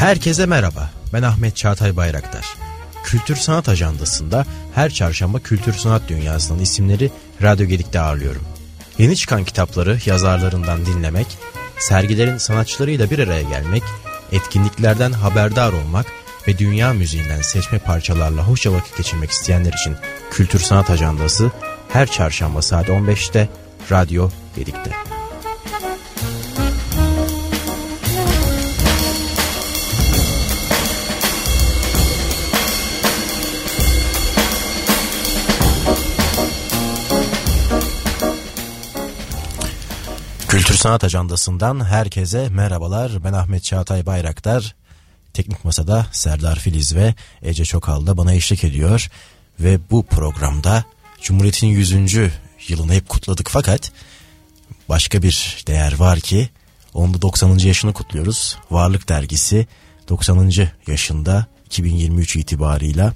Herkese merhaba. Ben Ahmet Çağatay Bayraktar. Kültür Sanat Ajandası'nda her çarşamba kültür sanat dünyasının isimleri Radyo Gedik'te ağırlıyorum. Yeni çıkan kitapları yazarlarından dinlemek, sergilerin sanatçılarıyla bir araya gelmek, etkinliklerden haberdar olmak ve dünya müziğinden seçme parçalarla hoşça vakit geçirmek isteyenler için Kültür Sanat Ajandası her çarşamba saat 15'te Radyo Gedik'te. Sanat Ajandası'ndan herkese merhabalar. Ben Ahmet Çağatay Bayraktar. Teknik Masa'da Serdar Filiz ve Ece Çokal da bana eşlik ediyor. Ve bu programda Cumhuriyet'in 100. yılını hep kutladık fakat başka bir değer var ki onun da 90. yaşını kutluyoruz. Varlık Dergisi 90. yaşında 2023 itibarıyla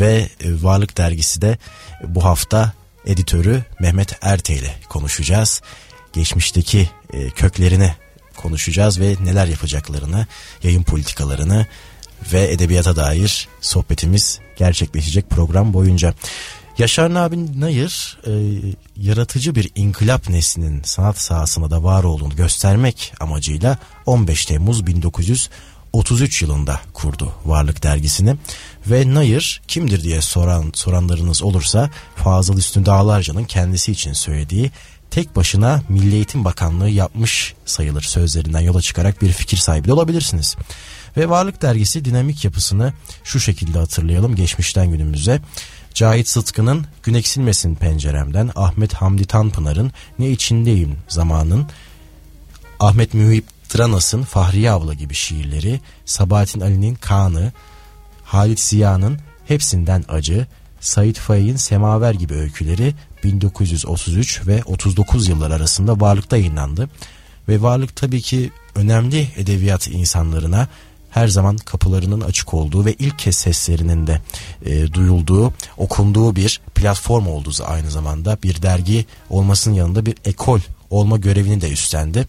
ve e, Varlık Dergisi de bu hafta editörü Mehmet Erte ile konuşacağız. Geçmişteki e, köklerine konuşacağız ve neler yapacaklarını, yayın politikalarını ve edebiyata dair sohbetimiz gerçekleşecek program boyunca. Yaşar Nabi Nayır e, yaratıcı bir inkılap neslinin sanat sahasında da var olduğunu göstermek amacıyla 15 Temmuz 1933 yılında kurdu Varlık Dergisi'ni ve Nayır kimdir diye soran soranlarınız olursa Fazıl Üstün Dağlarca'nın kendisi için söylediği tek başına Milli Eğitim Bakanlığı yapmış sayılır sözlerinden yola çıkarak bir fikir sahibi de olabilirsiniz. Ve Varlık Dergisi dinamik yapısını şu şekilde hatırlayalım geçmişten günümüze. Cahit Sıtkı'nın Gün Eksilmesin Penceremden, Ahmet Hamdi Tanpınar'ın Ne İçindeyim Zamanın, Ahmet Mühip Tranas'ın Fahriye Abla gibi şiirleri, Sabahattin Ali'nin Kaan'ı, Halit Ziya'nın Hepsinden Acı, Sait Faik'in Semaver gibi öyküleri 1933 ve 39 yıllar arasında Varlık'ta yayınlandı. Ve Varlık tabii ki önemli edebiyat insanlarına her zaman kapılarının açık olduğu ve ilk kez seslerinin de e, duyulduğu, okunduğu bir platform olduğu aynı zamanda bir dergi olmasının yanında bir ekol olma görevini de üstlendi.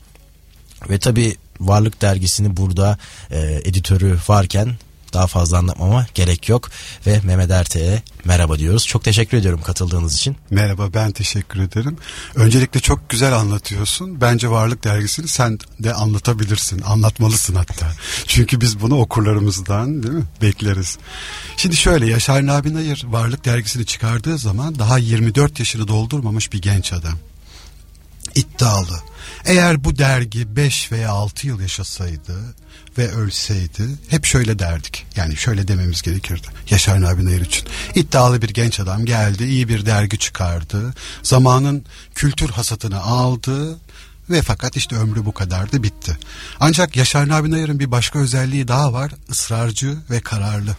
Ve tabii Varlık dergisini burada e, editörü varken daha fazla anlatmama gerek yok ve Mehmet Erte'ye merhaba diyoruz. Çok teşekkür ediyorum katıldığınız için. Merhaba ben teşekkür ederim. Öncelikle çok güzel anlatıyorsun. Bence Varlık Dergisi'ni sen de anlatabilirsin. Anlatmalısın hatta. Çünkü biz bunu okurlarımızdan değil mi bekleriz. Şimdi şöyle Yaşar Nabi Nayır Varlık Dergisi'ni çıkardığı zaman daha 24 yaşını doldurmamış bir genç adam. İddialı. Eğer bu dergi 5 veya 6 yıl yaşasaydı ve ölseydi hep şöyle derdik. Yani şöyle dememiz gerekirdi. Yaşar Nabi Nayır için. İddialı bir genç adam geldi, iyi bir dergi çıkardı. Zamanın kültür hasatını aldı ve fakat işte ömrü bu kadardı bitti. Ancak Yaşar Nabi Nayır'ın bir başka özelliği daha var. ısrarcı ve kararlı.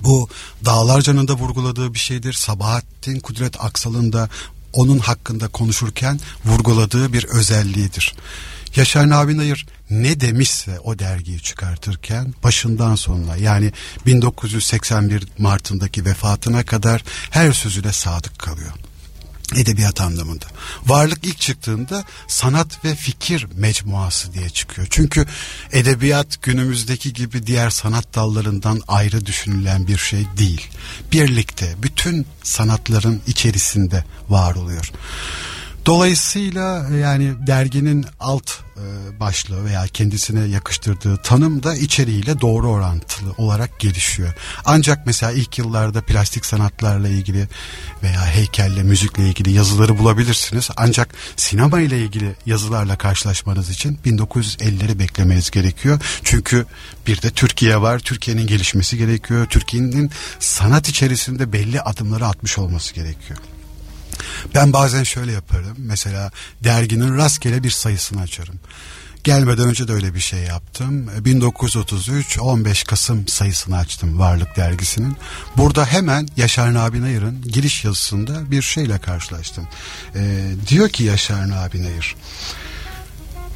Bu Dağlarca'nın da vurguladığı bir şeydir. Sabahattin Kudret Aksal'ın da onun hakkında konuşurken vurguladığı bir özelliğidir. Yaşar Nabi Nayır ne demişse o dergiyi çıkartırken başından sonuna yani 1981 Mart'ındaki vefatına kadar her sözüne sadık kalıyor edebiyat anlamında. Varlık ilk çıktığında sanat ve fikir mecmuası diye çıkıyor. Çünkü edebiyat günümüzdeki gibi diğer sanat dallarından ayrı düşünülen bir şey değil. Birlikte bütün sanatların içerisinde var oluyor. Dolayısıyla yani derginin alt e, başlığı veya kendisine yakıştırdığı tanım da içeriğiyle doğru orantılı olarak gelişiyor. Ancak mesela ilk yıllarda plastik sanatlarla ilgili veya heykelle, müzikle ilgili yazıları bulabilirsiniz. Ancak sinema ile ilgili yazılarla karşılaşmanız için 1950'leri beklemeniz gerekiyor. Çünkü bir de Türkiye var. Türkiye'nin gelişmesi gerekiyor. Türkiye'nin sanat içerisinde belli adımları atmış olması gerekiyor. Ben bazen şöyle yaparım. Mesela derginin rastgele bir sayısını açarım. Gelmeden önce de öyle bir şey yaptım. 1933 15 Kasım sayısını açtım Varlık dergisinin. Burada hemen Yaşar Nabi Nayır'ın giriş yazısında bir şeyle karşılaştım. Ee, diyor ki Yaşar Nabi Nayır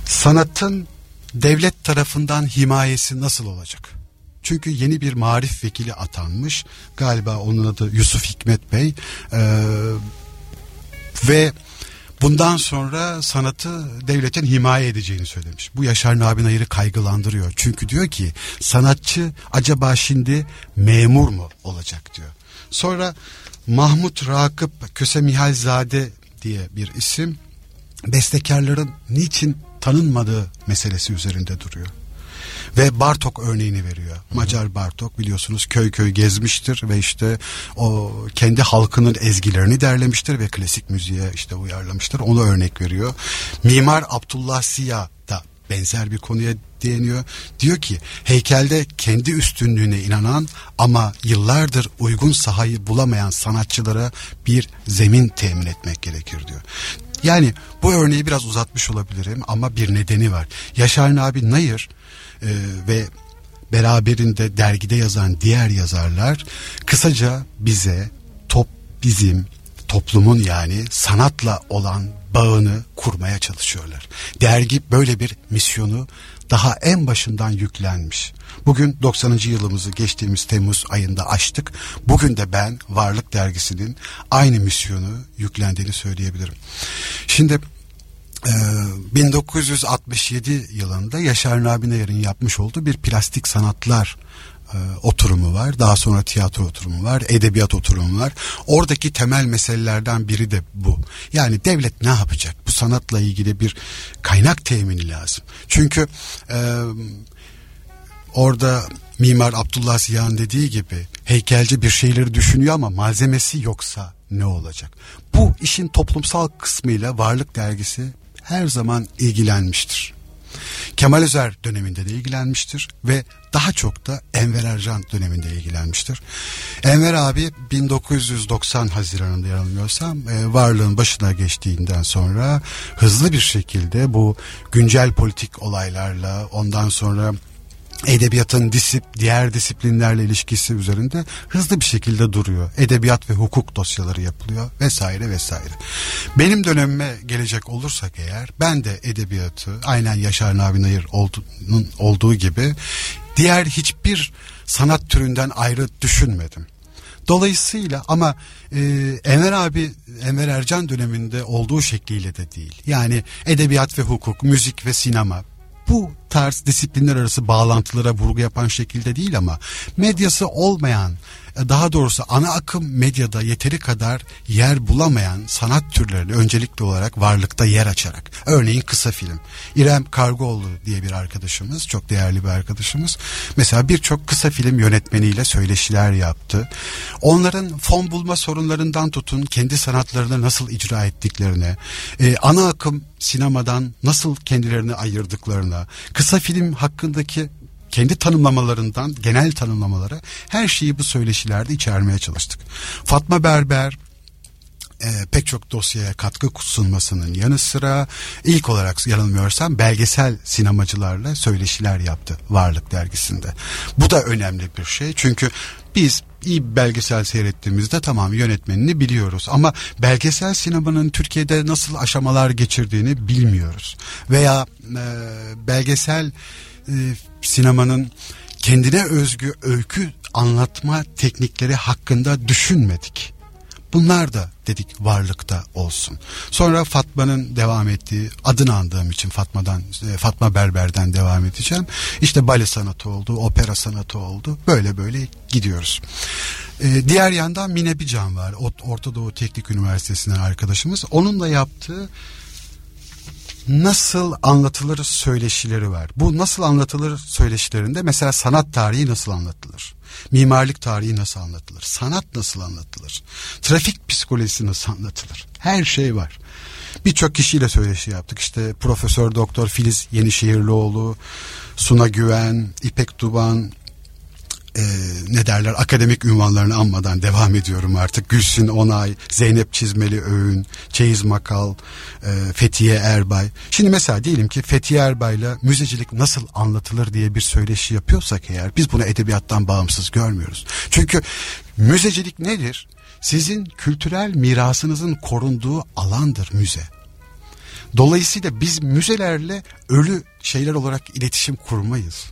sanatın devlet tarafından himayesi nasıl olacak? Çünkü yeni bir marif vekili atanmış. Galiba onun adı Yusuf Hikmet Bey. Ee, ve Bundan sonra sanatı devletin himaye edeceğini söylemiş. Bu Yaşar Nabi Nayır'ı kaygılandırıyor. Çünkü diyor ki sanatçı acaba şimdi memur mu olacak diyor. Sonra Mahmut Rakıp Köse Mihalzade diye bir isim bestekarların niçin tanınmadığı meselesi üzerinde duruyor. Ve Bartok örneğini veriyor. Macar Bartok biliyorsunuz köy köy gezmiştir ve işte o kendi halkının ezgilerini derlemiştir ve klasik müziğe işte uyarlamıştır. Onu örnek veriyor. Mimar Abdullah Siyah da benzer bir konuya değiniyor. Diyor ki heykelde kendi üstünlüğüne inanan ama yıllardır uygun sahayı bulamayan sanatçılara bir zemin temin etmek gerekir diyor. Yani bu örneği biraz uzatmış olabilirim ama bir nedeni var. Yaşar Nabi Nayır e, ve beraberinde dergide yazan diğer yazarlar kısaca bize top bizim toplumun yani sanatla olan bağını kurmaya çalışıyorlar. Dergi böyle bir misyonu daha en başından yüklenmiş. Bugün 90. yılımızı geçtiğimiz Temmuz ayında açtık. Bugün de ben Varlık Dergisi'nin aynı misyonu yüklendiğini söyleyebilirim. Şimdi 1967 ee, yılında Yaşar Nabi Nayar'ın yapmış olduğu bir plastik sanatlar e, oturumu var. Daha sonra tiyatro oturumu var, edebiyat oturumu var. Oradaki temel meselelerden biri de bu. Yani devlet ne yapacak? Bu sanatla ilgili bir kaynak temini lazım. Çünkü e, orada Mimar Abdullah Ziya'nın dediği gibi heykelci bir şeyleri düşünüyor ama malzemesi yoksa ne olacak? Bu işin toplumsal kısmıyla Varlık Dergisi her zaman ilgilenmiştir. Kemal Özer döneminde de ilgilenmiştir ve daha çok da Enver Ercan döneminde ilgilenmiştir. Enver abi 1990 Haziran'ında yanılmıyorsam e, varlığın başına geçtiğinden sonra hızlı bir şekilde bu güncel politik olaylarla ondan sonra edebiyatın disip, diğer disiplinlerle ilişkisi üzerinde hızlı bir şekilde duruyor. Edebiyat ve hukuk dosyaları yapılıyor vesaire vesaire. Benim dönemime gelecek olursak eğer ben de edebiyatı aynen Yaşar Nabi Nayır olduğunun olduğu gibi diğer hiçbir sanat türünden ayrı düşünmedim. Dolayısıyla ama e, Enver abi Enver Ercan döneminde olduğu şekliyle de değil. Yani edebiyat ve hukuk, müzik ve sinema bu tarz disiplinler arası bağlantılara vurgu yapan şekilde değil ama medyası olmayan e, daha doğrusu ana akım medyada yeteri kadar yer bulamayan sanat türlerini öncelikli olarak varlıkta yer açarak. Örneğin kısa film. İrem Kargoğlu diye bir arkadaşımız, çok değerli bir arkadaşımız. Mesela birçok kısa film yönetmeniyle söyleşiler yaptı. Onların fon bulma sorunlarından tutun kendi sanatlarını nasıl icra ettiklerine, e, ana akım sinemadan nasıl kendilerini ayırdıklarına, kısa film hakkındaki kendi tanımlamalarından genel tanımlamalara her şeyi bu söyleşilerde içermeye çalıştık. Fatma Berber e, pek çok dosyaya katkı sunmasının yanı sıra ilk olarak yanılmıyorsam belgesel sinemacılarla söyleşiler yaptı Varlık dergisinde. Bu da önemli bir şey çünkü biz iyi bir belgesel seyrettiğimizde tamam yönetmenini biliyoruz ama belgesel sinemanın Türkiye'de nasıl aşamalar geçirdiğini bilmiyoruz veya e, belgesel e, sinemanın kendine özgü öykü anlatma teknikleri hakkında düşünmedik. Bunlar da dedik varlıkta olsun. Sonra Fatma'nın devam ettiği adını andığım için Fatma'dan e, Fatma Berber'den devam edeceğim. İşte bale sanatı oldu, opera sanatı oldu. Böyle böyle gidiyoruz. Ee, diğer yandan Mine Bican var. Orta Doğu Teknik Üniversitesi'nden arkadaşımız. Onun da yaptığı nasıl anlatılır söyleşileri var. Bu nasıl anlatılır söyleşilerinde mesela sanat tarihi nasıl anlatılır? Mimarlık tarihi nasıl anlatılır? Sanat nasıl anlatılır? Trafik psikolojisi nasıl anlatılır? Her şey var. Birçok kişiyle söyleşi yaptık. İşte Profesör Doktor Filiz Yenişehirlioğlu, Suna Güven, İpek Duban, e, ne derler akademik ünvanlarını anmadan devam ediyorum artık. Gülsün Onay, Zeynep Çizmeli Öğün, Çeyiz Makal, e, Fethiye Erbay. Şimdi mesela diyelim ki Fethiye Erbay'la müzecilik nasıl anlatılır diye bir söyleşi yapıyorsak eğer biz bunu edebiyattan bağımsız görmüyoruz. Çünkü müzecilik nedir? Sizin kültürel mirasınızın korunduğu alandır müze. Dolayısıyla biz müzelerle ölü şeyler olarak iletişim kurmayız.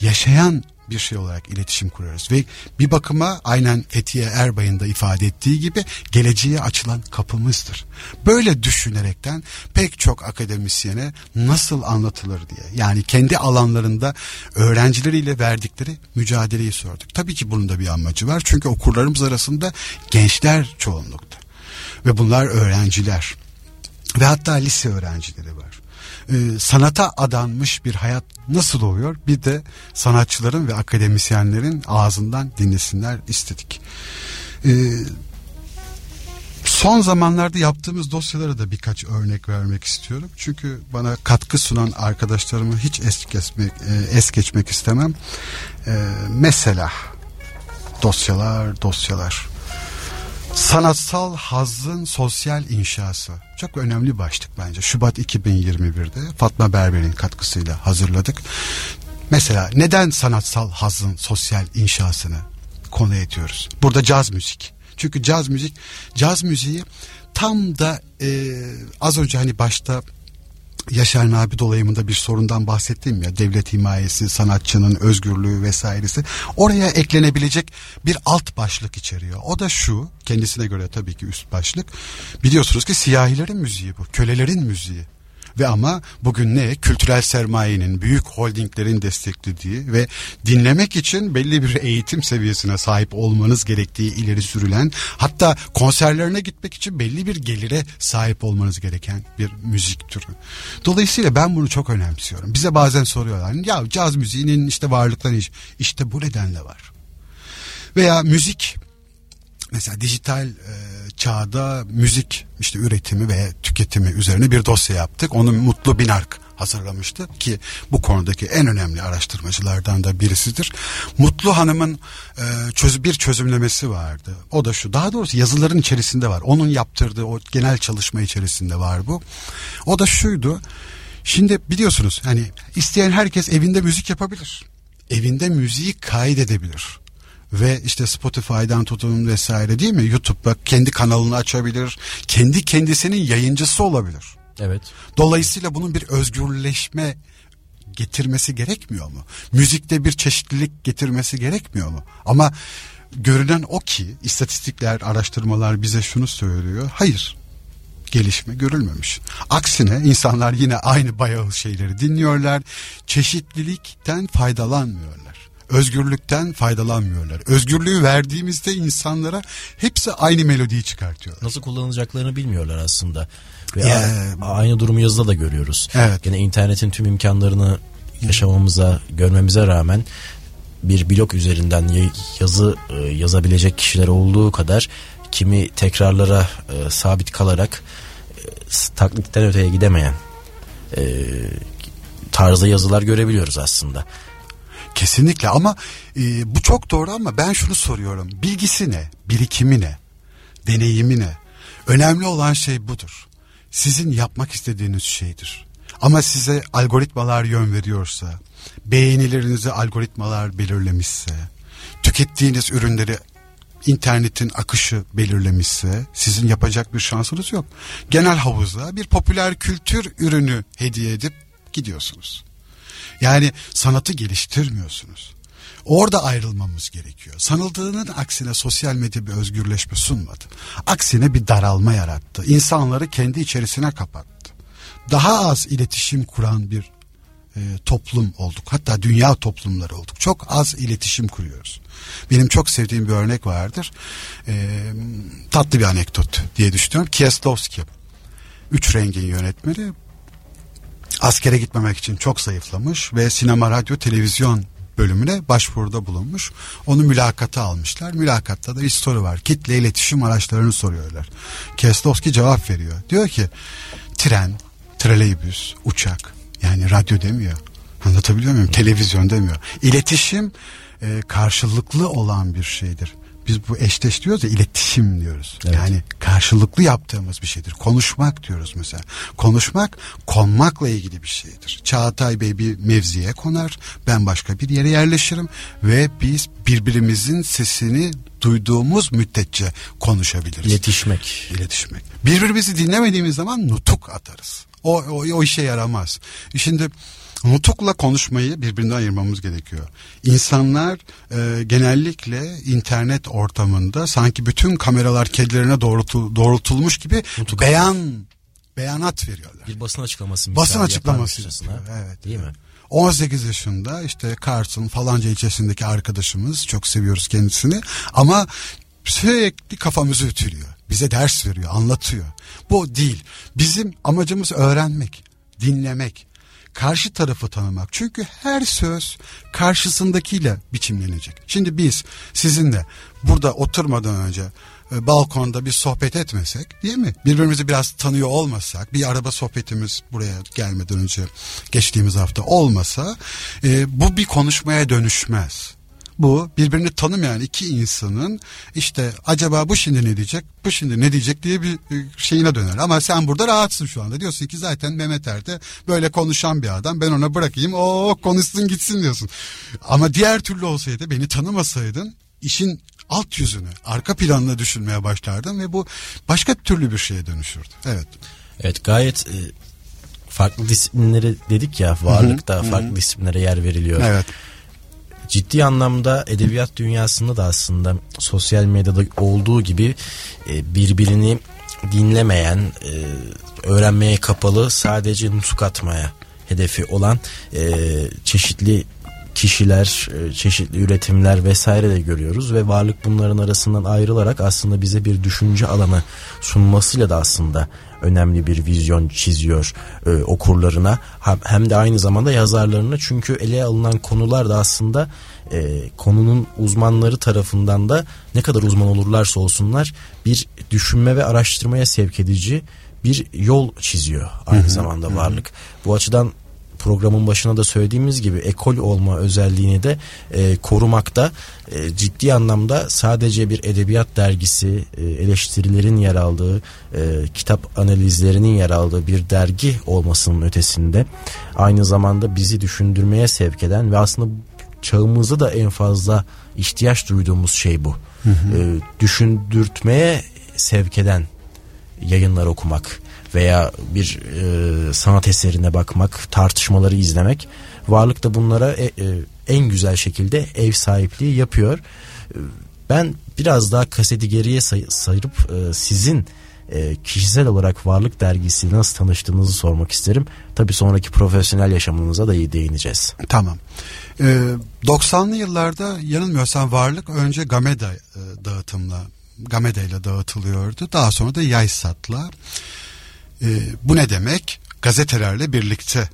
Yaşayan bir şey olarak iletişim kurarız. Ve bir bakıma aynen Fethiye Erbay'ın da ifade ettiği gibi geleceğe açılan kapımızdır. Böyle düşünerekten pek çok akademisyene nasıl anlatılır diye yani kendi alanlarında öğrencileriyle verdikleri mücadeleyi sorduk. Tabii ki bunun da bir amacı var çünkü okurlarımız arasında gençler çoğunlukta ve bunlar öğrenciler ve hatta lise öğrencileri var e, sanata adanmış bir hayat nasıl oluyor? Bir de sanatçıların ve akademisyenlerin ağzından dinlesinler istedik. E, son zamanlarda yaptığımız dosyalara da birkaç örnek vermek istiyorum. Çünkü bana katkı sunan arkadaşlarımı hiç es geçmek, e, es geçmek istemem. E, mesela dosyalar, dosyalar. Sanatsal hazın sosyal inşası. Çok önemli başlık bence. Şubat 2021'de Fatma Berber'in katkısıyla hazırladık. Mesela neden sanatsal hazın sosyal inşasını konu ediyoruz? Burada caz müzik. Çünkü caz müzik, caz müziği tam da e, az önce hani başta Yaşar Nabi dolayımında bir sorundan bahsettim ya devlet himayesi, sanatçının özgürlüğü vesairesi oraya eklenebilecek bir alt başlık içeriyor. O da şu kendisine göre tabii ki üst başlık biliyorsunuz ki siyahilerin müziği bu kölelerin müziği. Ve ama bugün ne? Kültürel sermayenin, büyük holdinglerin desteklediği ve dinlemek için belli bir eğitim seviyesine sahip olmanız gerektiği ileri sürülen hatta konserlerine gitmek için belli bir gelire sahip olmanız gereken bir müzik türü. Dolayısıyla ben bunu çok önemsiyorum. Bize bazen soruyorlar ya caz müziğinin işte varlıkları iş. işte bu nedenle var. Veya müzik mesela dijital e, çağda müzik işte üretimi ve tüketimi üzerine bir dosya yaptık. Onu Mutlu Binark hazırlamıştı ki bu konudaki en önemli araştırmacılardan da birisidir. Mutlu Hanım'ın e, çöz, bir çözümlemesi vardı. O da şu daha doğrusu yazıların içerisinde var. Onun yaptırdığı o genel çalışma içerisinde var bu. O da şuydu. Şimdi biliyorsunuz hani isteyen herkes evinde müzik yapabilir. Evinde müziği kaydedebilir ve işte Spotify'dan tutun vesaire değil mi? YouTube'da kendi kanalını açabilir. Kendi kendisinin yayıncısı olabilir. Evet. Dolayısıyla bunun bir özgürleşme getirmesi gerekmiyor mu? Müzikte bir çeşitlilik getirmesi gerekmiyor mu? Ama görünen o ki istatistikler, araştırmalar bize şunu söylüyor. Hayır. Gelişme görülmemiş. Aksine insanlar yine aynı bayağı şeyleri dinliyorlar. Çeşitlilikten faydalanmıyorlar özgürlükten faydalanmıyorlar. Özgürlüğü verdiğimizde insanlara hepsi aynı melodiyi çıkartıyorlar. Nasıl kullanacaklarını bilmiyorlar aslında. Ve yeah. aynı durumu yazıda da görüyoruz. Evet. Yine internetin tüm imkanlarını yaşamamıza, görmemize rağmen bir blok üzerinden yazı e, yazabilecek kişiler olduğu kadar kimi tekrarlara e, sabit kalarak e, taklitten öteye gidemeyen tarzda yazılar görebiliyoruz aslında. Kesinlikle ama e, bu çok doğru ama ben şunu soruyorum. Bilgisi ne? Birikimi ne? Deneyimi ne? Önemli olan şey budur. Sizin yapmak istediğiniz şeydir. Ama size algoritmalar yön veriyorsa, beğenilerinizi algoritmalar belirlemişse, tükettiğiniz ürünleri internetin akışı belirlemişse sizin yapacak bir şansınız yok. Genel havuza bir popüler kültür ürünü hediye edip gidiyorsunuz. Yani sanatı geliştirmiyorsunuz. Orada ayrılmamız gerekiyor. Sanıldığının aksine sosyal medya bir özgürleşme sunmadı. Aksine bir daralma yarattı. İnsanları kendi içerisine kapattı. Daha az iletişim kuran bir e, toplum olduk. Hatta dünya toplumları olduk. Çok az iletişim kuruyoruz. Benim çok sevdiğim bir örnek vardır. E, tatlı bir anekdot diye düşünüyorum. Kieslowski. Üç rengin yönetmeni askere gitmemek için çok zayıflamış ve sinema, radyo, televizyon bölümüne başvuruda bulunmuş. Onu mülakata almışlar. Mülakatta da bir soru var. Kitle iletişim araçlarını soruyorlar. Keslovski cevap veriyor. Diyor ki tren, trolleybüs, uçak yani radyo demiyor. Anlatabiliyor muyum? Televizyon demiyor. İletişim e, karşılıklı olan bir şeydir biz bu eşleş diyoruz ya iletişim diyoruz. Evet. Yani karşılıklı yaptığımız bir şeydir. Konuşmak diyoruz mesela. Konuşmak konmakla ilgili bir şeydir. Çağatay Bey bir mevziye konar. Ben başka bir yere yerleşirim. Ve biz birbirimizin sesini duyduğumuz müddetçe konuşabiliriz. İletişmek. İletişmek. Birbirimizi dinlemediğimiz zaman nutuk atarız. O, o, o işe yaramaz. Şimdi nutukla konuşmayı birbirinden ayırmamız gerekiyor. İnsanlar e, genellikle internet ortamında sanki bütün kameralar kedilerine doğrultul, doğrultulmuş gibi Nutuk beyan beyanat veriyorlar. Bir basın açıklaması. Basın açıklaması. Evet. Değil mi? 18 yaşında işte Kars'ın falanca ilçesindeki arkadaşımız çok seviyoruz kendisini ama sürekli kafamızı ütülüyor. Bize ders veriyor, anlatıyor. Bu değil. Bizim amacımız öğrenmek, dinlemek, karşı tarafı tanımak. Çünkü her söz karşısındakiyle biçimlenecek. Şimdi biz sizinle burada oturmadan önce e, balkonda bir sohbet etmesek değil mi? Birbirimizi biraz tanıyor olmasak bir araba sohbetimiz buraya gelmeden önce geçtiğimiz hafta olmasa e, bu bir konuşmaya dönüşmez bu birbirini tanımayan iki insanın işte acaba bu şimdi ne diyecek bu şimdi ne diyecek diye bir e, şeyine döner. Ama sen burada rahatsın şu anda diyorsun ki zaten Mehmet Erde böyle konuşan bir adam ben ona bırakayım o konuşsun gitsin diyorsun. Ama diğer türlü olsaydı beni tanımasaydın işin alt yüzünü arka planını düşünmeye başlardın ve bu başka türlü bir şeye dönüşürdü. Evet. Evet gayet e, farklı disiplinleri dedik ya varlıkta farklı disiplinlere yer veriliyor. Evet ciddi anlamda edebiyat dünyasında da aslında sosyal medyada olduğu gibi e, birbirini dinlemeyen, e, öğrenmeye kapalı, sadece nutuk atmaya hedefi olan e, çeşitli kişiler, çeşitli üretimler vesaire de görüyoruz ve varlık bunların arasından ayrılarak aslında bize bir düşünce alanı sunmasıyla da aslında önemli bir vizyon çiziyor e, okurlarına hem de aynı zamanda yazarlarına çünkü ele alınan konular da aslında e, konunun uzmanları tarafından da ne kadar uzman olurlarsa olsunlar bir düşünme ve araştırmaya sevk edici bir yol çiziyor aynı hı hı, zamanda varlık. Hı. Bu açıdan programın başına da söylediğimiz gibi ekol olma özelliğini de e, korumakta e, ciddi anlamda sadece bir edebiyat dergisi e, eleştirilerin yer aldığı e, kitap analizlerinin yer aldığı bir dergi olmasının ötesinde aynı zamanda bizi düşündürmeye sevk eden ve aslında çağımızda da en fazla ihtiyaç duyduğumuz şey bu. Hı hı. E, düşündürtmeye sevk eden yayınlar okumak veya bir e, sanat eserine bakmak, tartışmaları izlemek. Varlık da bunlara e, e, en güzel şekilde ev sahipliği yapıyor. E, ben biraz daha kaseti geriye say, sayırıp e, sizin e, kişisel olarak Varlık Dergisi nasıl tanıştığınızı sormak isterim. Tabii sonraki profesyonel yaşamınıza da iyi değineceğiz. Tamam. Ee, 90'lı yıllarda yanılmıyorsam Varlık önce Gameda e, dağıtımla Gameda ile dağıtılıyordu. Daha sonra da Yaysat'la. E, bu ne demek? Gazetelerle birlikte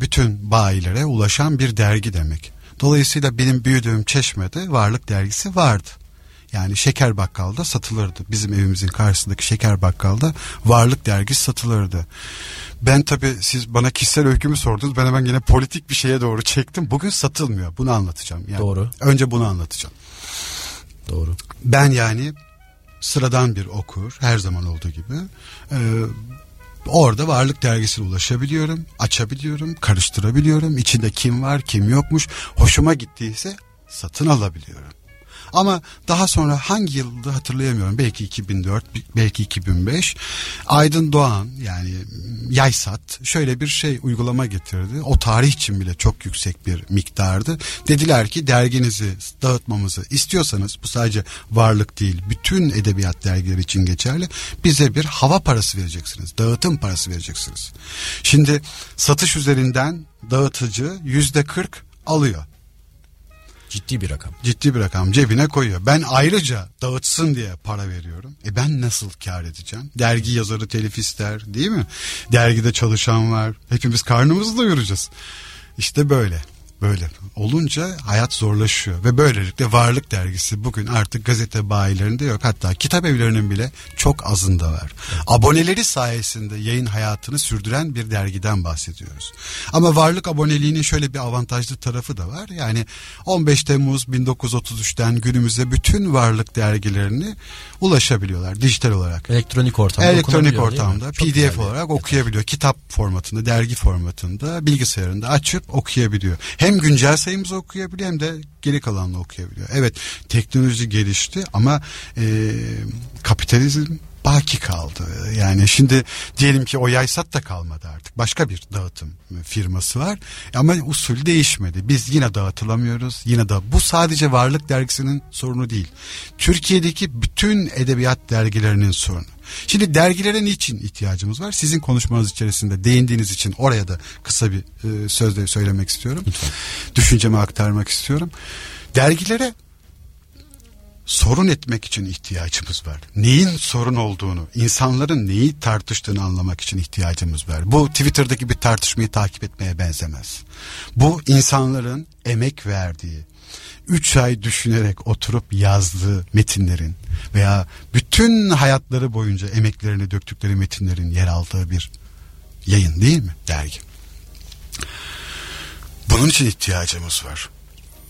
bütün bayilere ulaşan bir dergi demek. Dolayısıyla benim büyüdüğüm Çeşme'de Varlık dergisi vardı. Yani şeker bakkalda satılırdı. Bizim evimizin karşısındaki şeker bakkalda Varlık dergisi satılırdı. Ben tabi siz bana kişisel öykümü sordunuz. Ben hemen yine politik bir şeye doğru çektim. Bugün satılmıyor. Bunu anlatacağım. Yani Doğru. Önce bunu anlatacağım. Doğru. Ben yani sıradan bir okur her zaman olduğu gibi e, Orada varlık dergisine ulaşabiliyorum, açabiliyorum, karıştırabiliyorum. İçinde kim var, kim yokmuş. Hoşuma gittiyse satın alabiliyorum. Ama daha sonra hangi yılda hatırlayamıyorum. Belki 2004, belki 2005. Aydın Doğan yani Yaysat şöyle bir şey uygulama getirdi. O tarih için bile çok yüksek bir miktardı. Dediler ki derginizi dağıtmamızı istiyorsanız bu sadece varlık değil bütün edebiyat dergileri için geçerli. Bize bir hava parası vereceksiniz. Dağıtım parası vereceksiniz. Şimdi satış üzerinden dağıtıcı yüzde kırk alıyor. Ciddi bir rakam. Ciddi bir rakam cebine koyuyor. Ben ayrıca dağıtsın diye para veriyorum. E ben nasıl kar edeceğim? Dergi yazarı telif ister değil mi? Dergide çalışan var. Hepimiz karnımızı doyuracağız. İşte böyle böyle olunca hayat zorlaşıyor ve böylelikle Varlık Dergisi bugün artık gazete bayilerinde yok hatta kitap evlerinin bile çok azında var. Aboneleri sayesinde yayın hayatını sürdüren bir dergiden bahsediyoruz. Ama Varlık aboneliğinin şöyle bir avantajlı tarafı da var. Yani 15 Temmuz 1933'ten günümüze bütün Varlık dergilerini ulaşabiliyorlar dijital olarak. Elektronik ortamda Elektronik ortamda PDF olarak okuyabiliyor. Kitap formatında, dergi formatında, bilgisayarında açıp okuyabiliyor. Hem güncel sayımızı okuyabiliyor hem de geri kalanını okuyabiliyor. Evet teknoloji gelişti ama e, kapitalizm baki kaldı. Yani şimdi diyelim ki o Yaysat da kalmadı artık. Başka bir dağıtım firması var. Ama usul değişmedi. Biz yine dağıtılamıyoruz. Yine da bu sadece Varlık Dergisi'nin sorunu değil. Türkiye'deki bütün edebiyat dergilerinin sorunu. Şimdi dergilere niçin ihtiyacımız var? Sizin konuşmanız içerisinde değindiğiniz için oraya da kısa bir e, sözle söylemek istiyorum. Lütfen. Düşüncemi aktarmak istiyorum. Dergilere sorun etmek için ihtiyacımız var. Neyin sorun olduğunu, insanların neyi tartıştığını anlamak için ihtiyacımız var. Bu Twitter'daki bir tartışmayı takip etmeye benzemez. Bu insanların emek verdiği, üç ay düşünerek oturup yazdığı metinlerin veya bütün hayatları boyunca emeklerini döktükleri metinlerin yer aldığı bir yayın değil mi? Dergi. Bunun için ihtiyacımız var.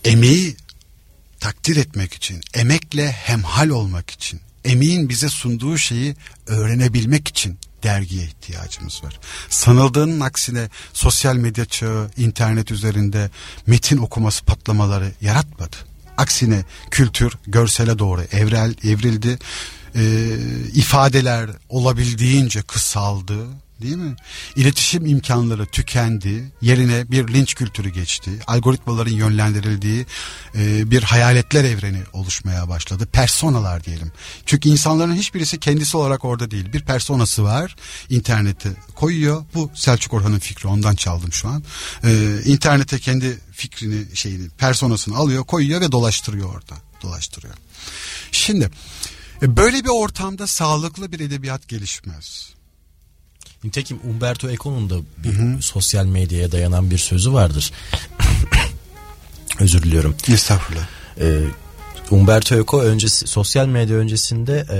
Emeği takdir etmek için, emekle hemhal olmak için, emeğin bize sunduğu şeyi öğrenebilmek için dergiye ihtiyacımız var. Sanıldığının aksine sosyal medya çağı, internet üzerinde metin okuması patlamaları yaratmadı. Aksine kültür görsele doğru evrel, evrildi. Ee, ifadeler olabildiğince kısaldı değil mi? İletişim imkanları tükendi. Yerine bir linç kültürü geçti. Algoritmaların yönlendirildiği e, bir hayaletler evreni oluşmaya başladı. Personalar diyelim. Çünkü insanların hiçbirisi kendisi olarak orada değil. Bir personası var. İnternete koyuyor. Bu Selçuk Orhan'ın fikri. Ondan çaldım şu an. E, internete kendi fikrini, şeyini, personasını alıyor, koyuyor ve dolaştırıyor orada. Dolaştırıyor. Şimdi e, böyle bir ortamda sağlıklı bir edebiyat gelişmez. Nitekim Umberto Eco'nun da bir Hı-hı. sosyal medyaya dayanan bir sözü vardır. Özür diliyorum. Estağfurullah. Ee, Umberto Eco öncesi sosyal medya öncesinde e,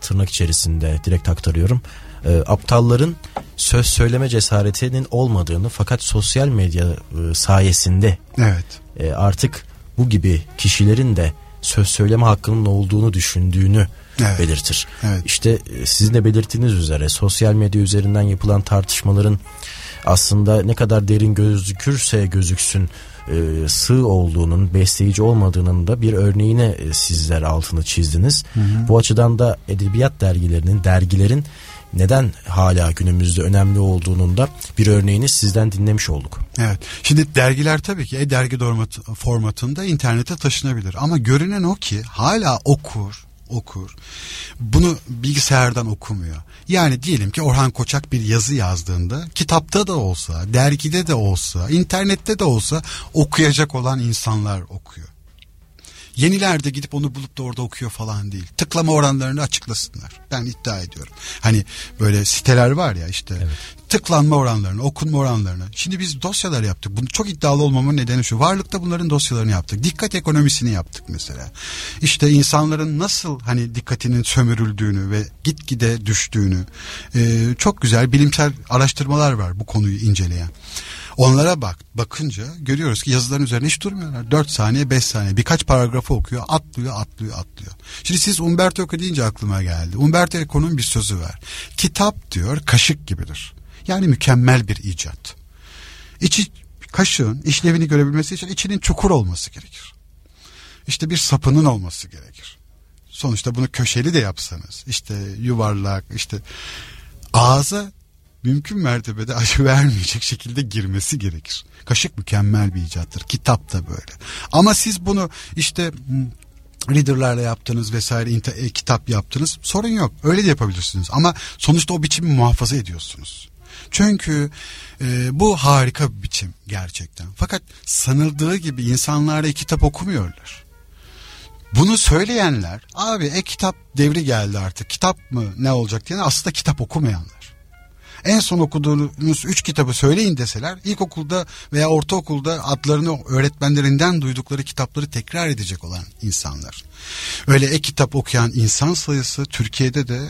tırnak içerisinde direkt aktarıyorum. E, aptalların söz söyleme cesaretinin olmadığını fakat sosyal medya e, sayesinde evet. e, artık bu gibi kişilerin de söz söyleme hakkının olduğunu düşündüğünü evet. belirtir. Evet. İşte e, sizin de belirttiğiniz üzere sosyal medya üzerinden yapılan tartışmaların aslında ne kadar derin gözükürse gözüksün e, sığ olduğunun, besleyici olmadığının da bir örneğine e, sizler altını çizdiniz. Hı hı. Bu açıdan da edebiyat dergilerinin, dergilerin neden hala günümüzde önemli olduğunun da bir örneğini sizden dinlemiş olduk. Evet. Şimdi dergiler tabii ki e-dergi formatında internete taşınabilir ama görünen o ki hala okur, okur. Bunu bilgisayardan okumuyor. Yani diyelim ki Orhan Koçak bir yazı yazdığında kitapta da olsa, dergide de olsa, internette de olsa okuyacak olan insanlar okuyor. Yeniler de gidip onu bulup da orada okuyor falan değil. Tıklama oranlarını açıklasınlar. Ben iddia ediyorum. Hani böyle siteler var ya işte evet. tıklanma oranlarını, okunma oranlarını. Şimdi biz dosyalar yaptık. Bunu çok iddialı olmamın nedeni şu. Varlıkta bunların dosyalarını yaptık. Dikkat ekonomisini yaptık mesela. İşte insanların nasıl hani dikkatinin sömürüldüğünü ve gitgide düştüğünü e, çok güzel bilimsel araştırmalar var bu konuyu inceleyen. Onlara bak bakınca görüyoruz ki yazıların üzerine hiç durmuyorlar. 4 saniye 5 saniye birkaç paragrafı okuyor atlıyor atlıyor atlıyor. Şimdi siz Umberto Eco deyince aklıma geldi. Umberto Eco'nun bir sözü var. Kitap diyor kaşık gibidir. Yani mükemmel bir icat. İçi kaşığın işlevini görebilmesi için içinin çukur olması gerekir. İşte bir sapının olması gerekir. Sonuçta bunu köşeli de yapsanız işte yuvarlak işte ağza mümkün mertebede acı vermeyecek şekilde girmesi gerekir. Kaşık mükemmel bir icattır. Kitap da böyle. Ama siz bunu işte hmm, readerlarla yaptınız vesaire e, kitap yaptınız sorun yok öyle de yapabilirsiniz ama sonuçta o biçimi muhafaza ediyorsunuz. Çünkü e, bu harika bir biçim gerçekten. Fakat sanıldığı gibi insanlar da kitap okumuyorlar. Bunu söyleyenler abi e-kitap devri geldi artık kitap mı ne olacak diye aslında kitap okumayanlar en son okuduğunuz üç kitabı söyleyin deseler ilkokulda veya ortaokulda adlarını öğretmenlerinden duydukları kitapları tekrar edecek olan insanlar. Öyle e-kitap okuyan insan sayısı Türkiye'de de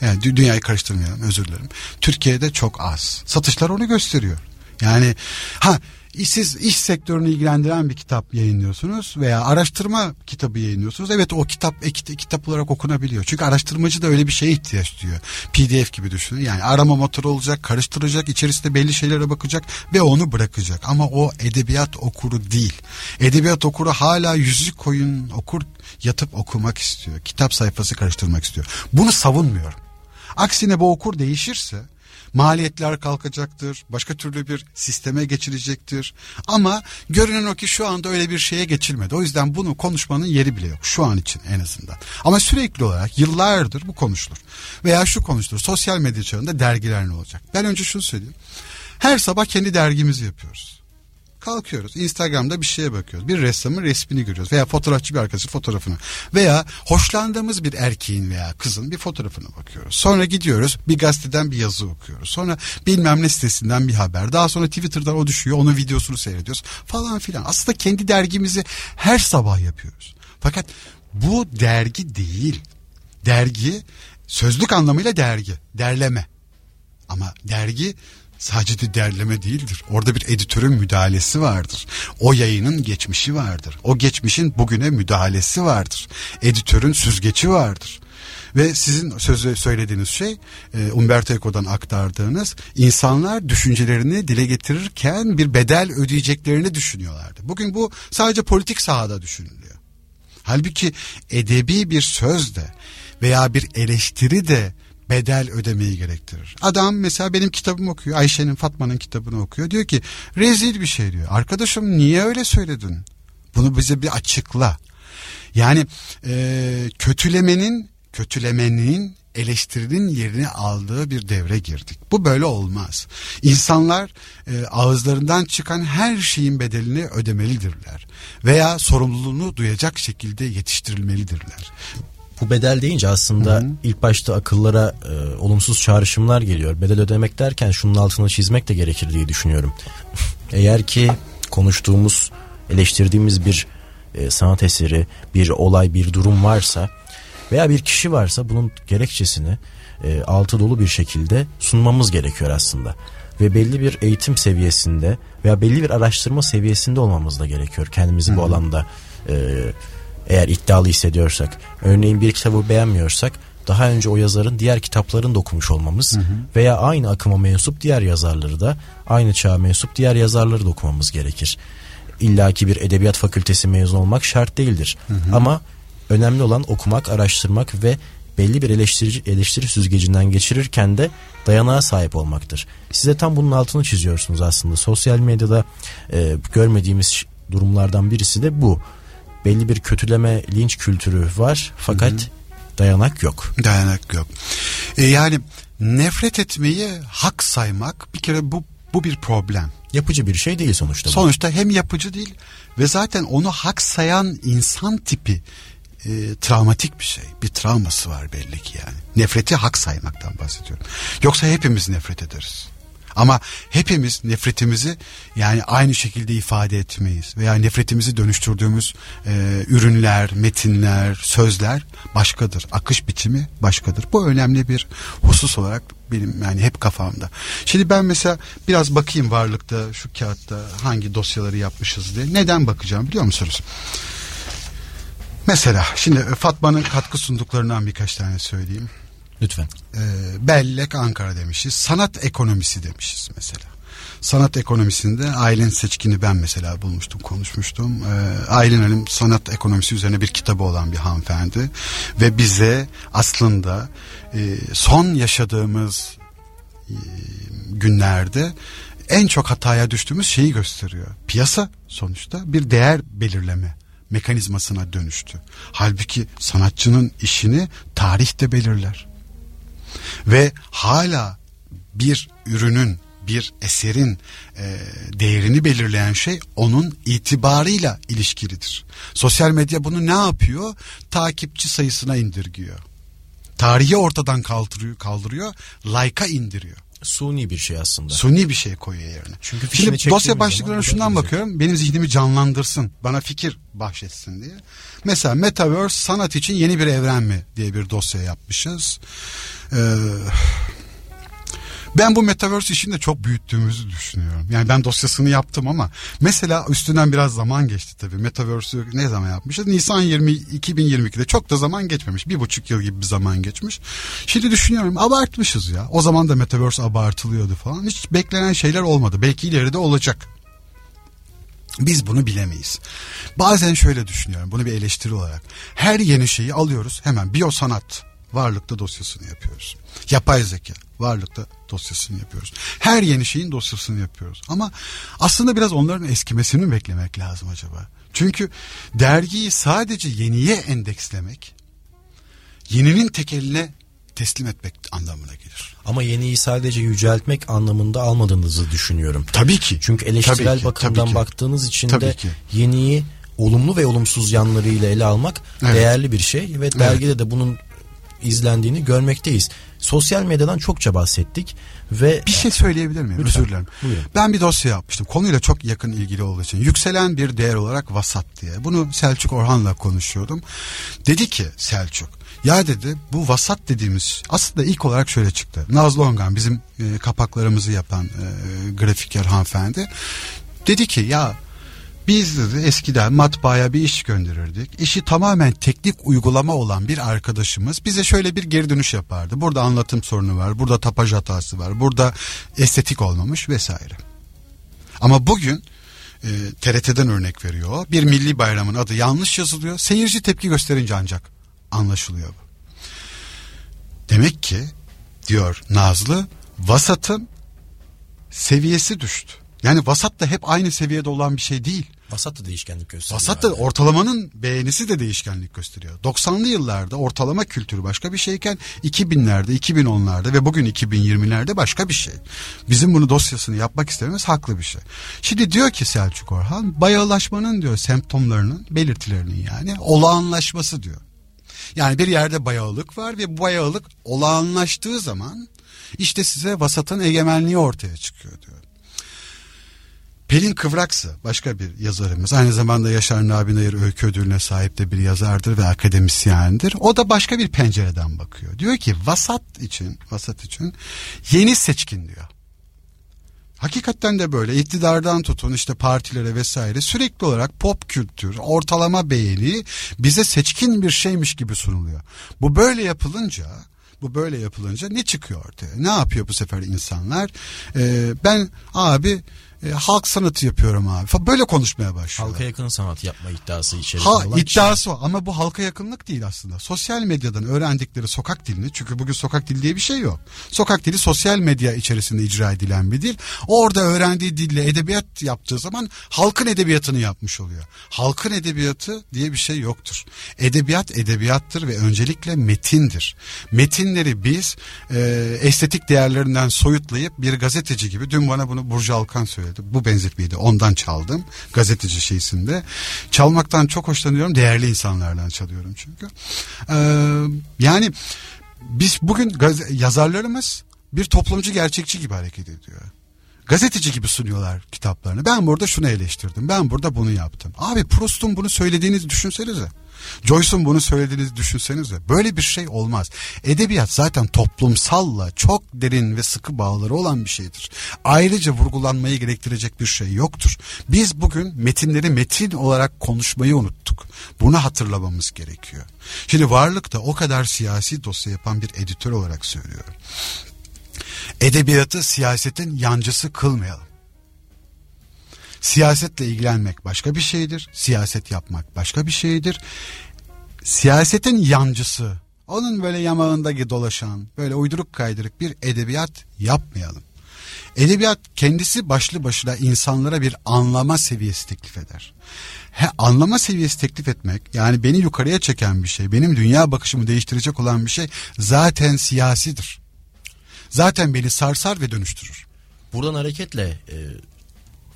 yani dünyayı karıştırmayalım özür dilerim. Türkiye'de çok az. Satışlar onu gösteriyor. Yani ha siz iş sektörünü ilgilendiren bir kitap yayınlıyorsunuz veya araştırma kitabı yayınlıyorsunuz. Evet o kitap e, kitap olarak okunabiliyor. Çünkü araştırmacı da öyle bir şeye ihtiyaç duyuyor. PDF gibi düşünün. Yani arama motoru olacak, karıştıracak, içerisinde belli şeylere bakacak ve onu bırakacak. Ama o edebiyat okuru değil. Edebiyat okuru hala yüzük koyun okur yatıp okumak istiyor. Kitap sayfası karıştırmak istiyor. Bunu savunmuyorum. Aksine bu okur değişirse maliyetler kalkacaktır. Başka türlü bir sisteme geçilecektir. Ama görünen o ki şu anda öyle bir şeye geçilmedi. O yüzden bunu konuşmanın yeri bile yok. Şu an için en azından. Ama sürekli olarak yıllardır bu konuşulur. Veya şu konuşulur. Sosyal medya çağında dergiler ne olacak? Ben önce şunu söyleyeyim. Her sabah kendi dergimizi yapıyoruz. Kalkıyoruz Instagram'da bir şeye bakıyoruz. Bir ressamın resmini görüyoruz veya fotoğrafçı bir arkadaşın fotoğrafını veya hoşlandığımız bir erkeğin veya kızın bir fotoğrafına bakıyoruz. Sonra gidiyoruz bir gazeteden bir yazı okuyoruz. Sonra bilmem ne sitesinden bir haber. Daha sonra Twitter'dan o düşüyor onun videosunu seyrediyoruz falan filan. Aslında kendi dergimizi her sabah yapıyoruz. Fakat bu dergi değil. Dergi sözlük anlamıyla dergi, derleme. Ama dergi sadece de derleme değildir. Orada bir editörün müdahalesi vardır. O yayının geçmişi vardır. O geçmişin bugüne müdahalesi vardır. Editörün süzgeci vardır. Ve sizin sözü söylediğiniz şey e, Umberto Eco'dan aktardığınız insanlar düşüncelerini dile getirirken bir bedel ödeyeceklerini düşünüyorlardı. Bugün bu sadece politik sahada düşünülüyor. Halbuki edebi bir söz de veya bir eleştiri de bedel ödemeyi gerektirir. Adam mesela benim kitabımı okuyor. Ayşe'nin Fatma'nın kitabını okuyor. Diyor ki rezil bir şey diyor. Arkadaşım niye öyle söyledin? Bunu bize bir açıkla. Yani e, kötülemenin kötülemenin eleştirinin yerini aldığı bir devre girdik. Bu böyle olmaz. İnsanlar e, ağızlarından çıkan her şeyin bedelini ödemelidirler veya sorumluluğunu duyacak şekilde yetiştirilmelidirler bu bedel deyince aslında Hı-hı. ilk başta akıllara e, olumsuz çağrışımlar geliyor. Bedel ödemek derken şunun altını çizmek de gerekir diye düşünüyorum. Eğer ki konuştuğumuz, eleştirdiğimiz bir e, sanat eseri, bir olay, bir durum varsa veya bir kişi varsa bunun gerekçesini e, altı dolu bir şekilde sunmamız gerekiyor aslında. Ve belli bir eğitim seviyesinde veya belli bir araştırma seviyesinde olmamız da gerekiyor kendimizi Hı-hı. bu alanda e, eğer iddialı hissediyorsak. Örneğin bir kitabı beğenmiyorsak daha önce o yazarın diğer kitaplarını da okumuş olmamız hı hı. veya aynı akıma mensup diğer yazarları da aynı çağa mensup diğer yazarları da okumamız gerekir. İlla ki bir edebiyat fakültesi mezun olmak şart değildir. Hı hı. Ama önemli olan okumak, araştırmak ve belli bir eleştirici, eleştiri süzgecinden geçirirken de dayanağa sahip olmaktır. Size tam bunun altını çiziyorsunuz aslında. Sosyal medyada e, görmediğimiz durumlardan birisi de bu belli bir kötüleme linç kültürü var fakat Hı-hı. dayanak yok. Dayanak yok. E yani nefret etmeyi hak saymak bir kere bu bu bir problem. Yapıcı bir şey değil sonuçta. Sonuçta bu. hem yapıcı değil ve zaten onu hak sayan insan tipi e, travmatik bir şey. Bir travması var belli ki yani. Nefreti hak saymaktan bahsediyorum. Yoksa hepimiz nefret ederiz. Ama hepimiz nefretimizi yani aynı şekilde ifade etmeyiz veya nefretimizi dönüştürdüğümüz e, ürünler, metinler, sözler başkadır. Akış biçimi başkadır. Bu önemli bir husus olarak benim yani hep kafamda. Şimdi ben mesela biraz bakayım varlıkta şu kağıtta hangi dosyaları yapmışız diye. Neden bakacağım biliyor musunuz? Mesela şimdi Fatma'nın katkı sunduklarından birkaç tane söyleyeyim. Lütfen. E, bellek Ankara demişiz. Sanat ekonomisi demişiz mesela. Sanat ekonomisinde Aylin Seçkin'i ben mesela bulmuştum, konuşmuştum. Ee, Aylin Hanım sanat ekonomisi üzerine bir kitabı olan bir hanımefendi. Ve bize aslında e, son yaşadığımız e, günlerde en çok hataya düştüğümüz şeyi gösteriyor. Piyasa sonuçta bir değer belirleme mekanizmasına dönüştü. Halbuki sanatçının işini tarih de belirler ve hala bir ürünün bir eserin e, değerini belirleyen şey onun itibarıyla ilişkilidir. Sosyal medya bunu ne yapıyor? Takipçi sayısına indirgiyor. Tarihi ortadan kaldırıyor, kaldırıyor, like'a indiriyor. Suni bir şey aslında. Suni bir şey koyuyor yerine. Çünkü Şimdi dosya başlıklarına şundan bakıyorum. Benim zihnimi canlandırsın. Bana fikir bahşetsin diye. Mesela Metaverse sanat için yeni bir evren mi diye bir dosya yapmışız. Ee, Ben bu metaverse işini de çok büyüttüğümüzü düşünüyorum. Yani ben dosyasını yaptım ama mesela üstünden biraz zaman geçti tabii. Metaverse'ü ne zaman yapmışız? Nisan 20 2022'de çok da zaman geçmemiş. Bir buçuk yıl gibi bir zaman geçmiş. Şimdi düşünüyorum abartmışız ya. O zaman da metaverse abartılıyordu falan. Hiç beklenen şeyler olmadı. Belki ileride olacak. Biz bunu bilemeyiz. Bazen şöyle düşünüyorum bunu bir eleştiri olarak. Her yeni şeyi alıyoruz hemen biyosanat varlıkta dosyasını yapıyoruz. Yapay zeka varlıkta dosyasını yapıyoruz. Her yeni şeyin dosyasını yapıyoruz. Ama aslında biraz onların eskimesini beklemek lazım acaba? Çünkü dergiyi sadece yeniye endekslemek yeninin tekeline teslim etmek anlamına gelir. Ama yeniyi sadece yüceltmek anlamında almadığınızı düşünüyorum. Tabii ki. Çünkü eleştirel tabii ki, bakımdan tabii ki. baktığınız için Tabii de ki. yeniyi olumlu ve olumsuz yanlarıyla ele almak Evet. değerli bir şey ve dergide de bunun izlendiğini görmekteyiz. Sosyal medyadan çokça bahsettik ve Bir şey söyleyebilir miyim? Lütfen. Özür dilerim. Buyurun. Ben bir dosya yapmıştım. Konuyla çok yakın ilgili olduğu için. Yükselen bir değer olarak vasat diye. Bunu Selçuk Orhan'la konuşuyordum. Dedi ki Selçuk ya dedi bu vasat dediğimiz aslında ilk olarak şöyle çıktı. Nazlı Ongan bizim e, kapaklarımızı yapan e, grafiker hanımefendi. Dedi ki ya biz dedi eskiden matbaaya bir iş gönderirdik. İşi tamamen teknik uygulama olan bir arkadaşımız bize şöyle bir geri dönüş yapardı. Burada anlatım sorunu var, burada tapaj hatası var, burada estetik olmamış vesaire. Ama bugün e, TRT'den örnek veriyor. Bir milli bayramın adı yanlış yazılıyor. Seyirci tepki gösterince ancak anlaşılıyor bu. Demek ki diyor Nazlı vasatın seviyesi düştü. Yani vasat da hep aynı seviyede olan bir şey değil. vasat da değişkenlik gösteriyor. Vasat da abi. ortalamanın beğenisi de değişkenlik gösteriyor. 90'lı yıllarda ortalama kültürü başka bir şeyken 2000'lerde, 2010'larda ve bugün 2020'lerde başka bir şey. Bizim bunu dosyasını yapmak istememiz haklı bir şey. Şimdi diyor ki Selçuk Orhan bayağılaşmanın diyor semptomlarının belirtilerinin yani olağanlaşması diyor. Yani bir yerde bayağılık var ve bu bayağılık olağanlaştığı zaman işte size vasatın egemenliği ortaya çıkıyor diyor. Pelin Kıvraksı başka bir yazarımız. Aynı zamanda Yaşar Nabi Nayır öykü ödülüne sahip de bir yazardır ve akademisyendir. O da başka bir pencereden bakıyor. Diyor ki vasat için, vasat için yeni seçkin diyor. Hakikaten de böyle iktidardan tutun işte partilere vesaire sürekli olarak pop kültür, ortalama beğeni bize seçkin bir şeymiş gibi sunuluyor. Bu böyle yapılınca bu böyle yapılınca ne çıkıyor ortaya? Ne yapıyor bu sefer insanlar? Ee, ben abi e, halk sanatı yapıyorum abi böyle konuşmaya başlıyorlar. halka yakın sanat yapma iddiası içerisinde Ha olan iddiası o ama bu halka yakınlık değil aslında. Sosyal medyadan öğrendikleri sokak dilini çünkü bugün sokak dili diye bir şey yok. Sokak dili sosyal medya içerisinde icra edilen bir dil. Orada öğrendiği dille edebiyat yaptığı zaman halkın edebiyatını yapmış oluyor. Halkın edebiyatı diye bir şey yoktur. Edebiyat edebiyattır ve öncelikle metindir. Metinleri biz e, estetik değerlerinden soyutlayıp bir gazeteci gibi dün bana bunu Burcu Alkan söyledi. Bu benzetmeyi ondan çaldım. Gazeteci şeysinde. Çalmaktan çok hoşlanıyorum. Değerli insanlardan çalıyorum çünkü. Ee, yani biz bugün gaz- yazarlarımız bir toplumcu gerçekçi gibi hareket ediyor. Gazeteci gibi sunuyorlar kitaplarını. Ben burada şunu eleştirdim. Ben burada bunu yaptım. Abi Proust'un bunu söylediğinizi düşünsenize. Joyce'un bunu söylediğinizi düşünsenize. Böyle bir şey olmaz. Edebiyat zaten toplumsalla çok derin ve sıkı bağları olan bir şeydir. Ayrıca vurgulanmayı gerektirecek bir şey yoktur. Biz bugün metinleri metin olarak konuşmayı unuttuk. Bunu hatırlamamız gerekiyor. Şimdi varlıkta o kadar siyasi dosya yapan bir editör olarak söylüyorum. Edebiyatı siyasetin yancısı kılmayalım. Siyasetle ilgilenmek başka bir şeydir. Siyaset yapmak başka bir şeydir. Siyasetin yancısı, onun böyle yamağında dolaşan, böyle uyduruk kaydırık bir edebiyat yapmayalım. Edebiyat kendisi başlı başına insanlara bir anlama seviyesi teklif eder. He, anlama seviyesi teklif etmek yani beni yukarıya çeken bir şey, benim dünya bakışımı değiştirecek olan bir şey zaten siyasidir. Zaten beni sarsar ve dönüştürür. Buradan hareketle e,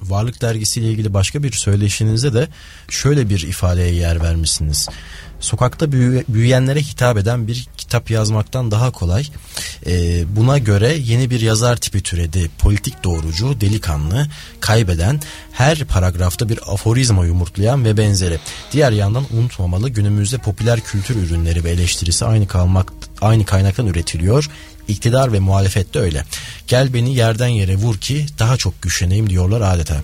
Varlık Dergisi ile ilgili başka bir söyleşinizde de şöyle bir ifadeye yer vermişsiniz. Sokakta büyü- büyüyenlere hitap eden bir kitap yazmaktan daha kolay. E, buna göre yeni bir yazar tipi türedi. Politik doğrucu, delikanlı, kaybeden, her paragrafta bir aforizma yumurtlayan ve benzeri. Diğer yandan unutmamalı günümüzde popüler kültür ürünleri ve eleştirisi aynı kalmak aynı kaynaktan üretiliyor İktidar ve muhalefette öyle. Gel beni yerden yere vur ki daha çok güçleneyim diyorlar adeta.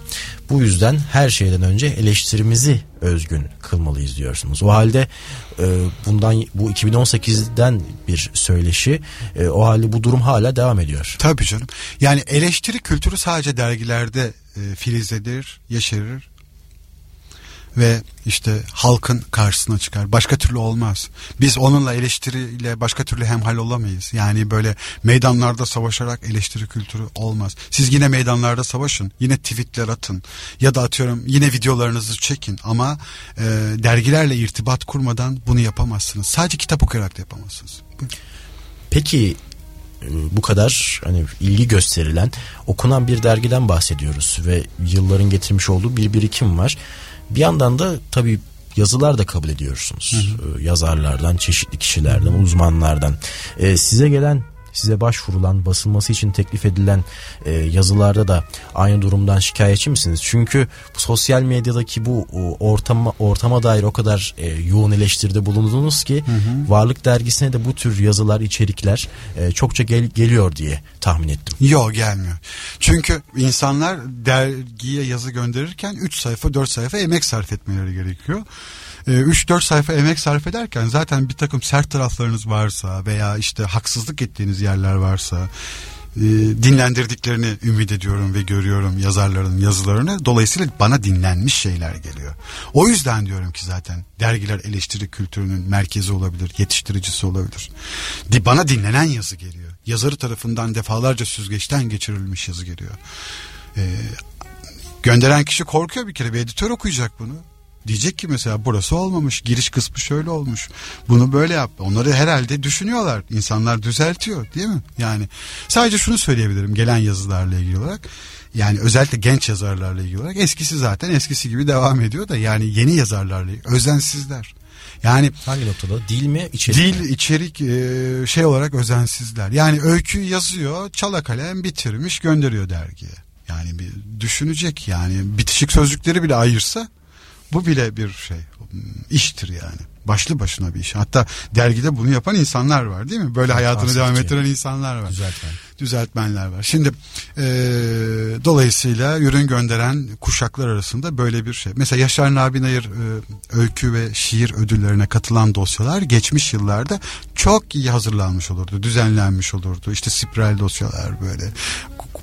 Bu yüzden her şeyden önce eleştirimizi özgün kılmalıyız diyorsunuz. O halde e, bundan bu 2018'den bir söyleşi e, o halde bu durum hala devam ediyor. Tabii canım. Yani eleştiri kültürü sadece dergilerde e, filizlenir, yeşerir ve işte halkın karşısına çıkar. Başka türlü olmaz. Biz onunla eleştiriyle başka türlü hemhal olamayız. Yani böyle meydanlarda savaşarak eleştiri kültürü olmaz. Siz yine meydanlarda savaşın. Yine tweetler atın. Ya da atıyorum yine videolarınızı çekin. Ama e, dergilerle irtibat kurmadan bunu yapamazsınız. Sadece kitap okuyarak da yapamazsınız. Peki e, bu kadar hani ilgi gösterilen okunan bir dergiden bahsediyoruz ve yılların getirmiş olduğu bir birikim var. Bir yandan da tabii yazılar da kabul ediyorsunuz. Hı hı. Ee, yazarlardan, çeşitli kişilerden, uzmanlardan. Ee, size gelen size başvurulan basılması için teklif edilen e, yazılarda da aynı durumdan şikayetçi misiniz? Çünkü sosyal medyadaki bu ortama ortama dair o kadar e, yoğun eleştiride bulundunuz ki hı hı. Varlık dergisine de bu tür yazılar, içerikler e, çokça gel, geliyor diye tahmin ettim. Yok gelmiyor. Çünkü insanlar dergiye yazı gönderirken 3 sayfa 4 sayfa emek sarf etmeleri gerekiyor. 3-4 ee, sayfa emek sarf ederken zaten bir takım sert taraflarınız varsa veya işte haksızlık ettiğiniz yerler varsa e, dinlendirdiklerini ümit ediyorum ve görüyorum yazarların yazılarını. Dolayısıyla bana dinlenmiş şeyler geliyor. O yüzden diyorum ki zaten dergiler eleştiri kültürünün merkezi olabilir, yetiştiricisi olabilir. Bana dinlenen yazı geliyor. Yazarı tarafından defalarca süzgeçten geçirilmiş yazı geliyor. Ee, gönderen kişi korkuyor bir kere bir editör okuyacak bunu. Diyecek ki mesela burası olmamış, giriş kısmı şöyle olmuş. Bunu böyle yap. Onları herhalde düşünüyorlar. İnsanlar düzeltiyor değil mi? Yani sadece şunu söyleyebilirim gelen yazılarla ilgili olarak. Yani özellikle genç yazarlarla ilgili olarak eskisi zaten eskisi gibi devam ediyor da yani yeni yazarlarla özensizler. Yani hangi noktada dil mi içerik Dil mi? içerik e, şey olarak özensizler. Yani öykü yazıyor, çala kalem bitirmiş gönderiyor dergiye. Yani bir düşünecek yani bitişik sözcükleri bile ayırsa bu bile bir şey iştir yani. Başlı başına bir iş. Hatta dergide bunu yapan insanlar var değil mi? Böyle hayatını devam ettiren insanlar var. Düzeltmen. Düzeltmenler var. Şimdi e, dolayısıyla ürün gönderen kuşaklar arasında böyle bir şey. Mesela Yaşar Nabi Nayır e, öykü ve şiir ödüllerine katılan dosyalar geçmiş yıllarda çok iyi hazırlanmış olurdu. Düzenlenmiş olurdu. İşte spiral dosyalar böyle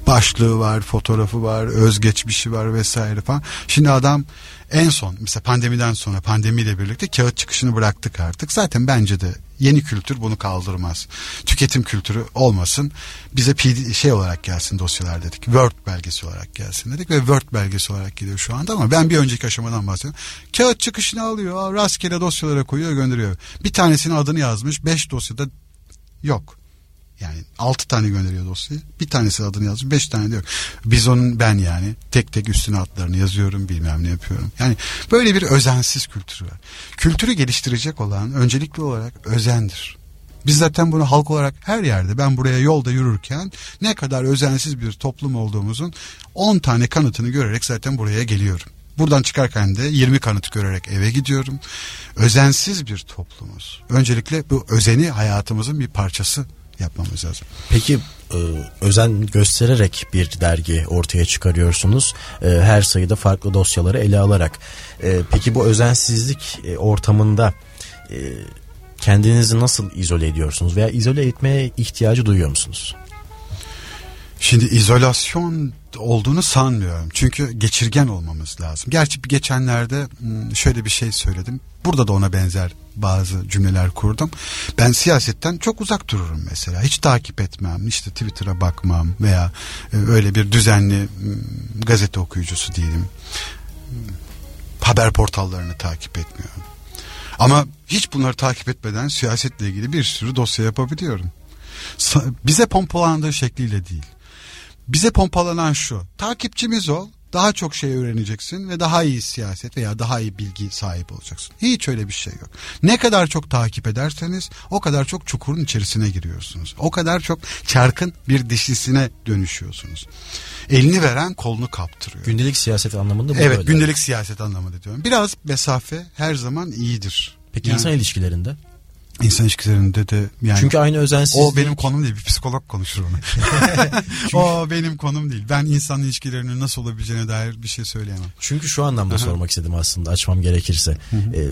başlığı var, fotoğrafı var, özgeçmişi var vesaire falan. Şimdi adam en son mesela pandemiden sonra pandemiyle birlikte kağıt çıkışını bıraktık artık. Zaten bence de yeni kültür bunu kaldırmaz. Tüketim kültürü olmasın. Bize PD, şey olarak gelsin dosyalar dedik. Word belgesi olarak gelsin dedik ve Word belgesi olarak geliyor şu anda ama ben bir önceki aşamadan bahsediyorum. Kağıt çıkışını alıyor, rastgele dosyalara koyuyor, gönderiyor. Bir tanesinin adını yazmış, beş dosyada yok. Yani altı tane gönderiyor dosyayı. Bir tanesi adını yazmış. Beş tane diyor. Biz onun ben yani tek tek üstüne adlarını yazıyorum bilmem ne yapıyorum. Yani böyle bir özensiz kültürü var. Kültürü geliştirecek olan öncelikli olarak özendir. Biz zaten bunu halk olarak her yerde ben buraya yolda yürürken ne kadar özensiz bir toplum olduğumuzun 10 tane kanıtını görerek zaten buraya geliyorum. Buradan çıkarken de 20 kanıt görerek eve gidiyorum. Özensiz bir toplumuz. Öncelikle bu özeni hayatımızın bir parçası yapmamız lazım. Peki e, özen göstererek bir dergi ortaya çıkarıyorsunuz. E, her sayıda farklı dosyaları ele alarak. E, peki bu özensizlik ortamında kendinizi nasıl izole ediyorsunuz veya izole etmeye ihtiyacı duyuyor musunuz? Şimdi izolasyon olduğunu sanmıyorum. Çünkü geçirgen olmamız lazım. Gerçi geçenlerde hmm, şöyle bir şey söyledim. Burada da ona benzer bazı cümleler kurdum. Ben siyasetten çok uzak dururum mesela. Hiç takip etmem. İşte Twitter'a bakmam veya e, öyle bir düzenli hmm, gazete okuyucusu değilim. Hmm, haber portallarını takip etmiyorum. Ama hiç bunları takip etmeden siyasetle ilgili bir sürü dosya yapabiliyorum. Bize pompalandığı şekliyle değil. Bize pompalanan şu. Takipçimiz ol. Daha çok şey öğreneceksin ve daha iyi siyaset veya daha iyi bilgi sahip olacaksın. Hiç öyle bir şey yok. Ne kadar çok takip ederseniz o kadar çok çukurun içerisine giriyorsunuz. O kadar çok çarkın bir dişlisine dönüşüyorsunuz. Elini veren kolunu kaptırıyor. Gündelik siyaset anlamında mı? Evet böyle? gündelik siyaset anlamında diyorum. Biraz mesafe her zaman iyidir. Peki yani, insan ilişkilerinde? İnsan ilişkilerinde de yani Çünkü aynı özensizlik. O benim konum değil. Bir psikolog konuşur onu. Çünkü... o benim konum değil. Ben insan ilişkilerinin nasıl olabileceğine dair bir şey söyleyemem. Çünkü şu anlamda sormak istedim aslında açmam gerekirse. Ee,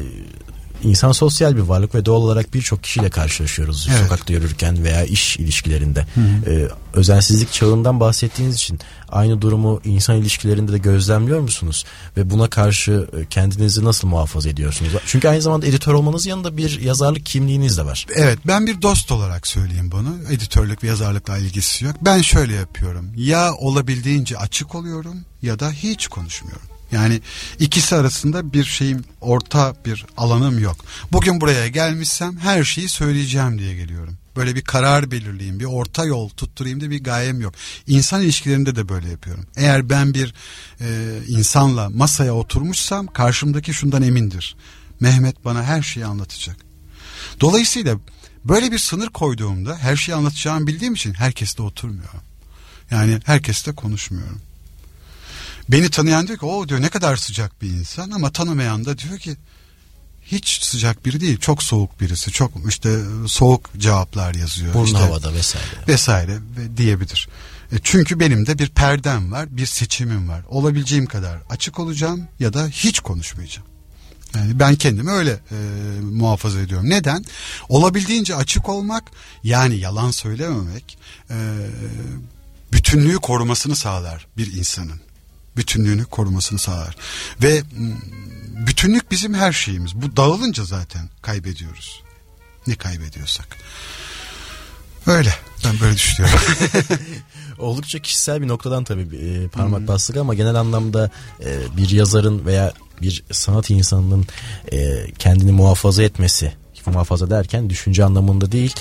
insan sosyal bir varlık ve doğal olarak birçok kişiyle karşılaşıyoruz evet. sokakta yürürken veya iş ilişkilerinde. Ee, özensizlik çağından bahsettiğiniz için aynı durumu insan ilişkilerinde de gözlemliyor musunuz? Ve buna karşı e, kendinizi nasıl muhafaza ediyorsunuz? Çünkü aynı zamanda editör olmanız yanında bir yazarlık kimliğiniz de var. Evet ben bir dost olarak söyleyeyim bunu. Editörlük ve yazarlıkla ilgisi yok. Ben şöyle yapıyorum. Ya olabildiğince açık oluyorum ya da hiç konuşmuyorum. Yani ikisi arasında bir şeyim orta bir alanım yok. Bugün buraya gelmişsem her şeyi söyleyeceğim diye geliyorum. Böyle bir karar belirleyeyim, bir orta yol tutturayım da bir gayem yok. İnsan ilişkilerinde de böyle yapıyorum. Eğer ben bir e, insanla masaya oturmuşsam karşımdaki şundan emindir. Mehmet bana her şeyi anlatacak. Dolayısıyla böyle bir sınır koyduğumda her şeyi anlatacağımı bildiğim için herkesle oturmuyorum. Yani herkesle konuşmuyorum. Beni tanıyan diyor ki o diyor ne kadar sıcak bir insan ama tanımayan da diyor ki hiç sıcak biri değil. Çok soğuk birisi. Çok işte soğuk cevaplar yazıyor. Burun işte, havada vesaire. Vesaire diyebilir. E çünkü benim de bir perdem var, bir seçimim var. Olabileceğim kadar açık olacağım ya da hiç konuşmayacağım. Yani ben kendimi öyle e, muhafaza ediyorum. Neden? Olabildiğince açık olmak yani yalan söylememek e, bütünlüğü korumasını sağlar bir insanın bütünlüğünü korumasını sağlar. Ve bütünlük bizim her şeyimiz. Bu dağılınca zaten kaybediyoruz. Ne kaybediyorsak. Öyle. Ben böyle düşünüyorum. Oldukça kişisel bir noktadan tabii e, parmak hmm. bastık ama genel anlamda e, bir yazarın veya bir sanat insanının e, kendini muhafaza etmesi, muhafaza derken düşünce anlamında değil,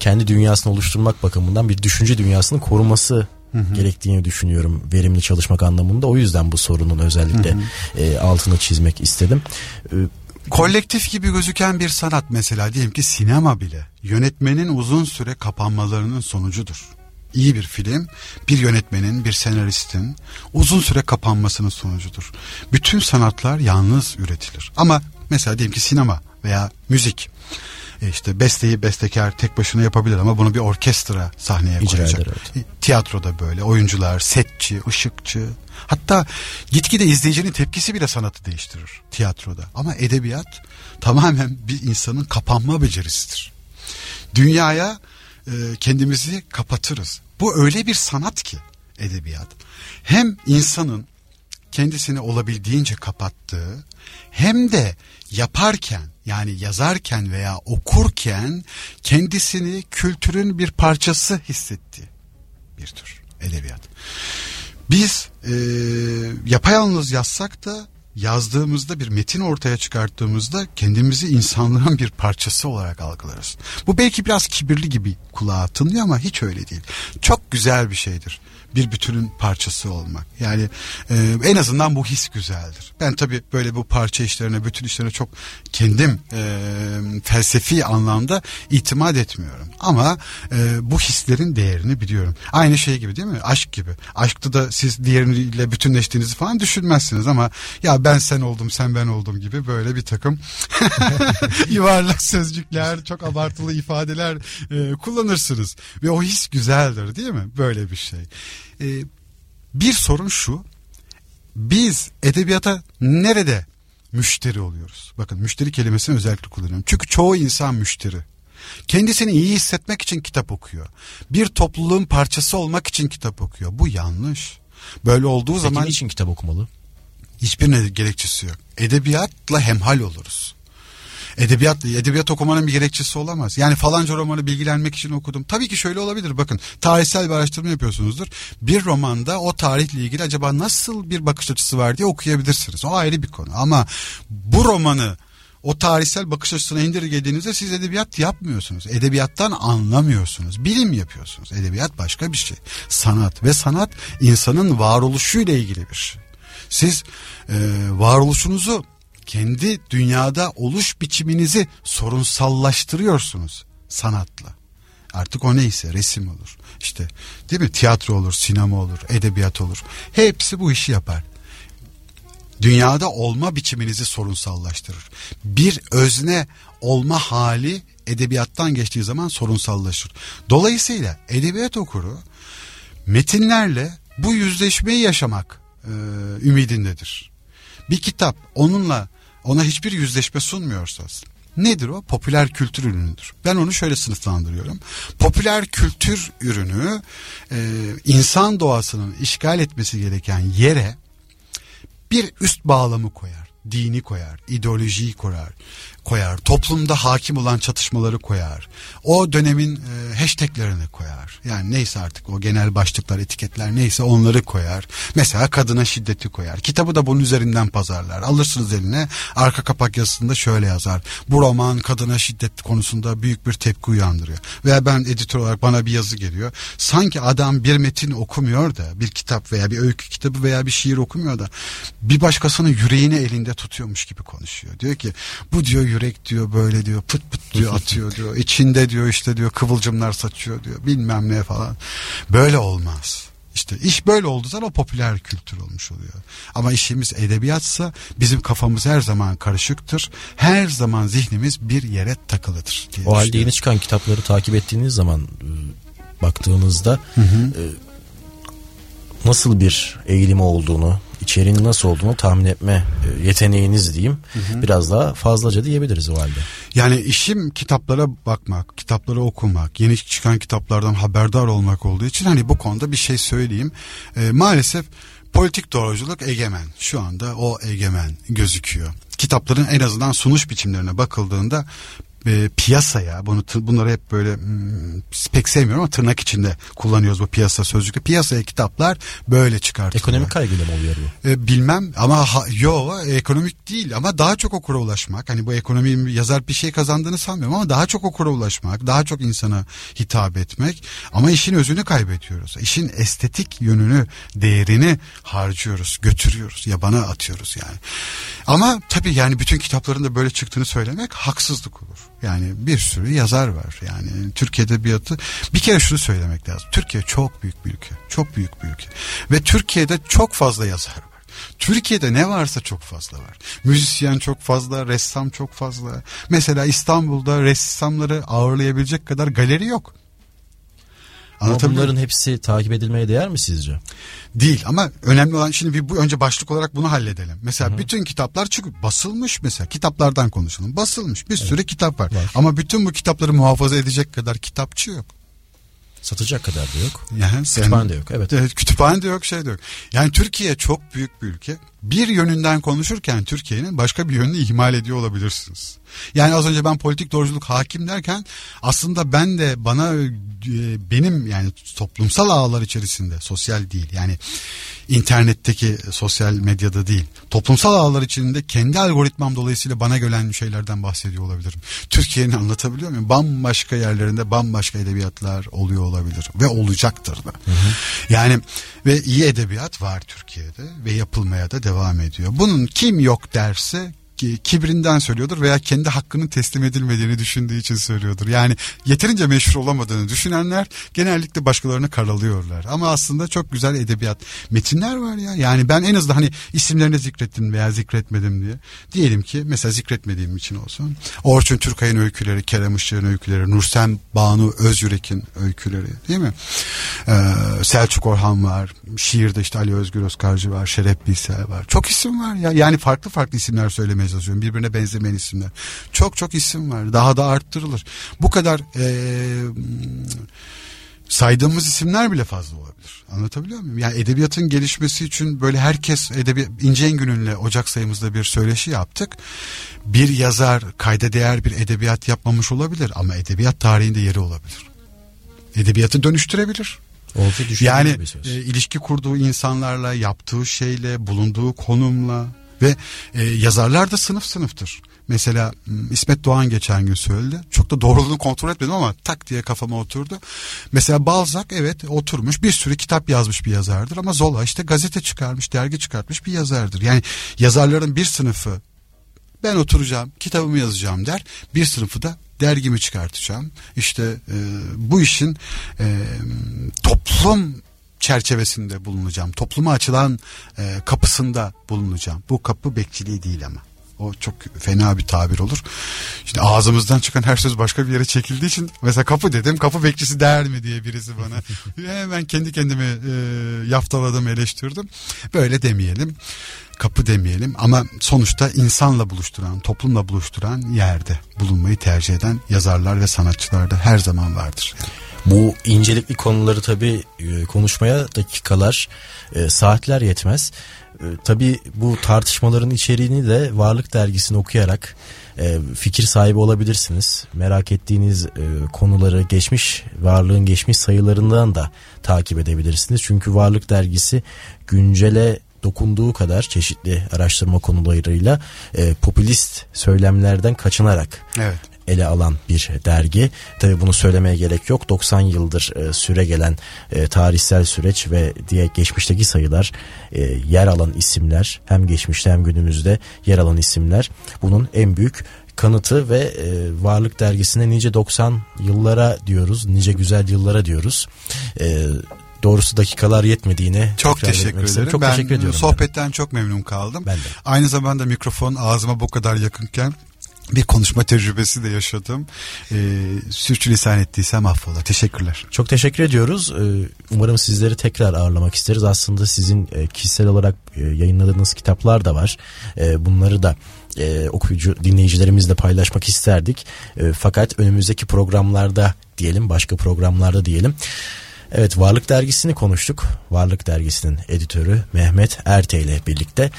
kendi dünyasını oluşturmak bakımından bir düşünce dünyasını koruması hı hı. gerektiğini düşünüyorum verimli çalışmak anlamında. O yüzden bu sorunun özellikle hı hı. E, altını çizmek istedim. E, Kolektif gibi gözüken bir sanat mesela diyelim ki sinema bile yönetmenin uzun süre kapanmalarının sonucudur. İyi bir film bir yönetmenin bir senaristin uzun süre kapanmasının sonucudur. Bütün sanatlar yalnız üretilir. Ama mesela diyelim ki sinema veya müzik işte besteyi bestekar tek başına yapabilir ama bunu bir orkestra sahneye İcra koyacak. Eder, evet. E, tiyatroda böyle oyuncular, setçi, ışıkçı. Hatta gitgide izleyicinin tepkisi bile sanatı değiştirir tiyatroda. Ama edebiyat tamamen bir insanın kapanma becerisidir. Dünyaya e, kendimizi kapatırız. Bu öyle bir sanat ki edebiyat. Hem insanın kendisini olabildiğince kapattığı hem de yaparken yani yazarken veya okurken kendisini kültürün bir parçası hissetti bir tür edebiyat. Biz e, yapayalnız yazsak da yazdığımızda bir metin ortaya çıkarttığımızda kendimizi insanlığın bir parçası olarak algılarız. Bu belki biraz kibirli gibi kulağa tınlıyor ama hiç öyle değil. Çok güzel bir şeydir bir bütünün parçası olmak. Yani e, en azından bu his güzeldir. Ben tabii böyle bu parça işlerine, bütün işlerine çok kendim e, felsefi anlamda itimat etmiyorum. Ama e, bu hislerin değerini biliyorum. Aynı şey gibi değil mi? Aşk gibi. Aşkta da siz diğeriyle bütünleştiğinizi falan düşünmezsiniz ama ya ben sen oldum, sen ben oldum gibi böyle bir takım yuvarlak sözcükler, çok abartılı ifadeler e, kullanırsınız. Ve o his güzeldir değil mi? Böyle bir şey. E, bir sorun şu. Biz edebiyata nerede müşteri oluyoruz? Bakın müşteri kelimesini özellikle kullanıyorum. Çünkü çoğu insan müşteri. Kendisini iyi hissetmek için kitap okuyor. Bir topluluğun parçası olmak için kitap okuyor. Bu yanlış. Böyle olduğu Peki zaman... için kitap okumalı? Hiçbir gerekçesi yok. Edebiyatla hemhal oluruz edebiyat edebiyat okumanın bir gerekçesi olamaz. Yani falanca romanı bilgilenmek için okudum. Tabii ki şöyle olabilir. Bakın tarihsel bir araştırma yapıyorsunuzdur. Bir romanda o tarihle ilgili acaba nasıl bir bakış açısı var diye okuyabilirsiniz. O ayrı bir konu. Ama bu romanı o tarihsel bakış açısına indirgediğinizde siz edebiyat yapmıyorsunuz. Edebiyattan anlamıyorsunuz. Bilim yapıyorsunuz. Edebiyat başka bir şey. Sanat ve sanat insanın varoluşuyla ilgili bir şey. Siz e, varoluşunuzu kendi dünyada oluş biçiminizi sorunsallaştırıyorsunuz sanatla. Artık o neyse resim olur. İşte değil mi? Tiyatro olur, sinema olur, edebiyat olur. Hepsi bu işi yapar. Dünyada olma biçiminizi sorunsallaştırır. Bir özne olma hali edebiyattan geçtiği zaman sorunsallaşır. Dolayısıyla edebiyat okuru metinlerle bu yüzleşmeyi yaşamak e, ümidindedir. Bir kitap onunla ona hiçbir yüzleşme sunmuyorsa nedir o? Popüler kültür ürünüdür. Ben onu şöyle sınıflandırıyorum. Popüler kültür ürünü e, insan doğasının işgal etmesi gereken yere bir üst bağlamı koyar dini koyar, ideolojiyi koyar, koyar. Toplumda hakim olan çatışmaları koyar. O dönemin e, hashtaglerini koyar. Yani neyse artık o genel başlıklar, etiketler neyse onları koyar. Mesela kadına şiddeti koyar. Kitabı da bunun üzerinden pazarlar. Alırsınız eline arka kapak yazısında şöyle yazar. Bu roman kadına şiddet konusunda büyük bir tepki uyandırıyor. Veya ben editör olarak bana bir yazı geliyor. Sanki adam bir metin okumuyor da bir kitap veya bir öykü kitabı veya bir şiir okumuyor da bir başkasının yüreğini elinde tutuyormuş gibi konuşuyor. Diyor ki bu diyor yürek diyor böyle diyor pıt pıt diyor atıyor diyor. İçinde diyor işte diyor kıvılcımlar saçıyor diyor bilmem ne falan. Böyle olmaz. İşte iş böyle olduğu zaman o popüler kültür olmuş oluyor. Ama işimiz edebiyatsa bizim kafamız her zaman karışıktır. Her zaman zihnimiz bir yere takılıdır. o halde yeni çıkan kitapları takip ettiğiniz zaman e, baktığınızda hı hı. E, nasıl bir eğilimi olduğunu içeriğinin nasıl olduğunu tahmin etme e, yeteneğiniz diyeyim. Hı hı. Biraz daha fazlaca diyebiliriz o halde. Yani işim kitaplara bakmak, kitapları okumak, yeni çıkan kitaplardan haberdar olmak olduğu için hani bu konuda bir şey söyleyeyim. E, maalesef politik doğruculuk egemen. Şu anda o egemen gözüküyor. Kitapların en azından sunuş biçimlerine bakıldığında e, piyasaya bunu bunları hep böyle hmm, pek sevmiyorum ama tırnak içinde kullanıyoruz bu piyasa sözcükü. Piyasaya kitaplar böyle çıkartılıyor. Ekonomik kaygıyla mı oluyor bu? E, bilmem ama ha, yo ekonomik değil ama daha çok okura ulaşmak. Hani bu ekonomi yazar bir şey kazandığını sanmıyorum ama daha çok okura ulaşmak, daha çok insana hitap etmek. Ama işin özünü kaybediyoruz. İşin estetik yönünü, değerini harcıyoruz, götürüyoruz, yabana atıyoruz yani. Ama tabii yani bütün kitapların da böyle çıktığını söylemek haksızlık olur. Yani bir sürü yazar var. Yani Türk Edebiyatı bir kere şunu söylemek lazım. Türkiye çok büyük bir ülke. Çok büyük bir ülke. Ve Türkiye'de çok fazla yazar var. Türkiye'de ne varsa çok fazla var. Müzisyen çok fazla, ressam çok fazla. Mesela İstanbul'da ressamları ağırlayabilecek kadar galeri yok. Ama bunların hepsi takip edilmeye değer mi sizce? Değil ama önemli olan şimdi bir bu önce başlık olarak bunu halledelim. Mesela Hı-hı. bütün kitaplar çıkıp basılmış mesela kitaplardan konuşalım. Basılmış bir evet. sürü kitap var. var. Ama bütün bu kitapları muhafaza edecek kadar kitapçı yok. Satacak kadar da yok. Yani kütüphane de yok. Evet. evet. Kütüphane de yok şey de yok. Yani Türkiye çok büyük bir ülke. Bir yönünden konuşurken Türkiye'nin başka bir yönünü ihmal ediyor olabilirsiniz. Yani az önce ben politik doğruculuk hakim derken aslında ben de bana e, benim yani toplumsal ağlar içerisinde sosyal değil yani internetteki sosyal medyada değil toplumsal ağlar içinde kendi algoritmam dolayısıyla bana gelen şeylerden bahsediyor olabilirim. Türkiye'nin anlatabiliyor muyum? Bambaşka yerlerinde bambaşka edebiyatlar oluyor olabilir ve olacaktır da. Hı hı. Yani ve iyi edebiyat var Türkiye'de ve yapılmaya da devam ediyor. Bunun kim yok derse kibrinden söylüyordur veya kendi hakkının teslim edilmediğini düşündüğü için söylüyordur. Yani yeterince meşhur olamadığını düşünenler genellikle başkalarını karalıyorlar. Ama aslında çok güzel edebiyat metinler var ya. Yani ben en azından hani isimlerini zikrettim veya zikretmedim diye. Diyelim ki mesela zikretmediğim için olsun. Orçun Türkay'ın öyküleri, Kerem Işık'ın öyküleri, Nursem Banu Özyürek'in öyküleri değil mi? Ee, Selçuk Orhan var. Şiirde işte Ali Özgür Özkarcı var. Şeref Bilsel var. Çok isim var ya. Yani farklı farklı isimler söylemeye yazıyorum. Birbirine benzemeyen isimler. Çok çok isim var. Daha da arttırılır. Bu kadar ee, saydığımız isimler bile fazla olabilir. Anlatabiliyor muyum? Yani edebiyatın gelişmesi için böyle herkes edebiyat İnce Engün'ünle Ocak sayımızda bir söyleşi yaptık. Bir yazar kayda değer bir edebiyat yapmamış olabilir ama edebiyat tarihinde yeri olabilir. Edebiyatı dönüştürebilir. yani e, ilişki kurduğu insanlarla, yaptığı şeyle, bulunduğu konumla, ve e, yazarlar da sınıf sınıftır. Mesela İsmet Doğan geçen gün söyledi. Çok da doğruluğunu kontrol etmedim ama tak diye kafama oturdu. Mesela Balzac evet oturmuş bir sürü kitap yazmış bir yazardır ama Zola işte gazete çıkarmış, dergi çıkartmış bir yazardır. Yani yazarların bir sınıfı ben oturacağım, kitabımı yazacağım der. Bir sınıfı da dergimi çıkartacağım. İşte e, bu işin e, toplum çerçevesinde bulunacağım. Topluma açılan e, kapısında bulunacağım. Bu kapı bekçiliği değil ama. O çok fena bir tabir olur. Şimdi ağzımızdan çıkan her söz başka bir yere çekildiği için mesela kapı dedim kapı bekçisi der mi diye birisi bana. Hemen kendi kendime e, yaftaladım eleştirdim. Böyle demeyelim kapı demeyelim ama sonuçta insanla buluşturan, toplumla buluşturan yerde bulunmayı tercih eden yazarlar ve sanatçılar da her zaman vardır. Bu incelikli konuları tabii e, konuşmaya dakikalar, e, saatler yetmez. E, tabii bu tartışmaların içeriğini de Varlık Dergisi'ni okuyarak fikir sahibi olabilirsiniz. Merak ettiğiniz konuları geçmiş, varlığın geçmiş sayılarından da takip edebilirsiniz. Çünkü Varlık Dergisi güncele dokunduğu kadar çeşitli araştırma konularıyla e, popülist söylemlerden kaçınarak evet ele alan bir dergi. Tabi bunu söylemeye gerek yok. 90 yıldır e, süre gelen e, tarihsel süreç ve diye geçmişteki sayılar e, yer alan isimler hem geçmişte hem günümüzde yer alan isimler bunun en büyük kanıtı ve e, Varlık Dergisi'ne nice 90 yıllara diyoruz, nice güzel yıllara diyoruz. E, doğrusu dakikalar yetmediğine çok teşekkür ederim. Çok ben teşekkür ediyorum. Sohbetten ben. çok memnun kaldım. Ben de. Aynı zamanda mikrofon ağzıma bu kadar yakınken bir konuşma tecrübesi de yaşadım. Ee, sürçülisan ettiysem affola. Teşekkürler. Çok teşekkür ediyoruz. Ee, umarım sizleri tekrar ağırlamak isteriz. Aslında sizin e, kişisel olarak e, yayınladığınız kitaplar da var. E, bunları da e, okuyucu dinleyicilerimizle paylaşmak isterdik. E, fakat önümüzdeki programlarda diyelim, başka programlarda diyelim. Evet Varlık Dergisi'ni konuştuk. Varlık Dergisi'nin editörü Mehmet Erte ile birlikte.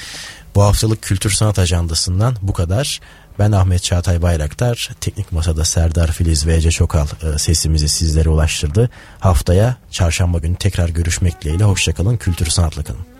Bu haftalık Kültür Sanat Ajandası'ndan bu kadar. Ben Ahmet Çağatay Bayraktar. Teknik Masada Serdar Filiz ve Ece Çokal e, sesimizi sizlere ulaştırdı. Haftaya çarşamba günü tekrar görüşmek dileğiyle. Hoşçakalın. Kültür Sanatla kalın.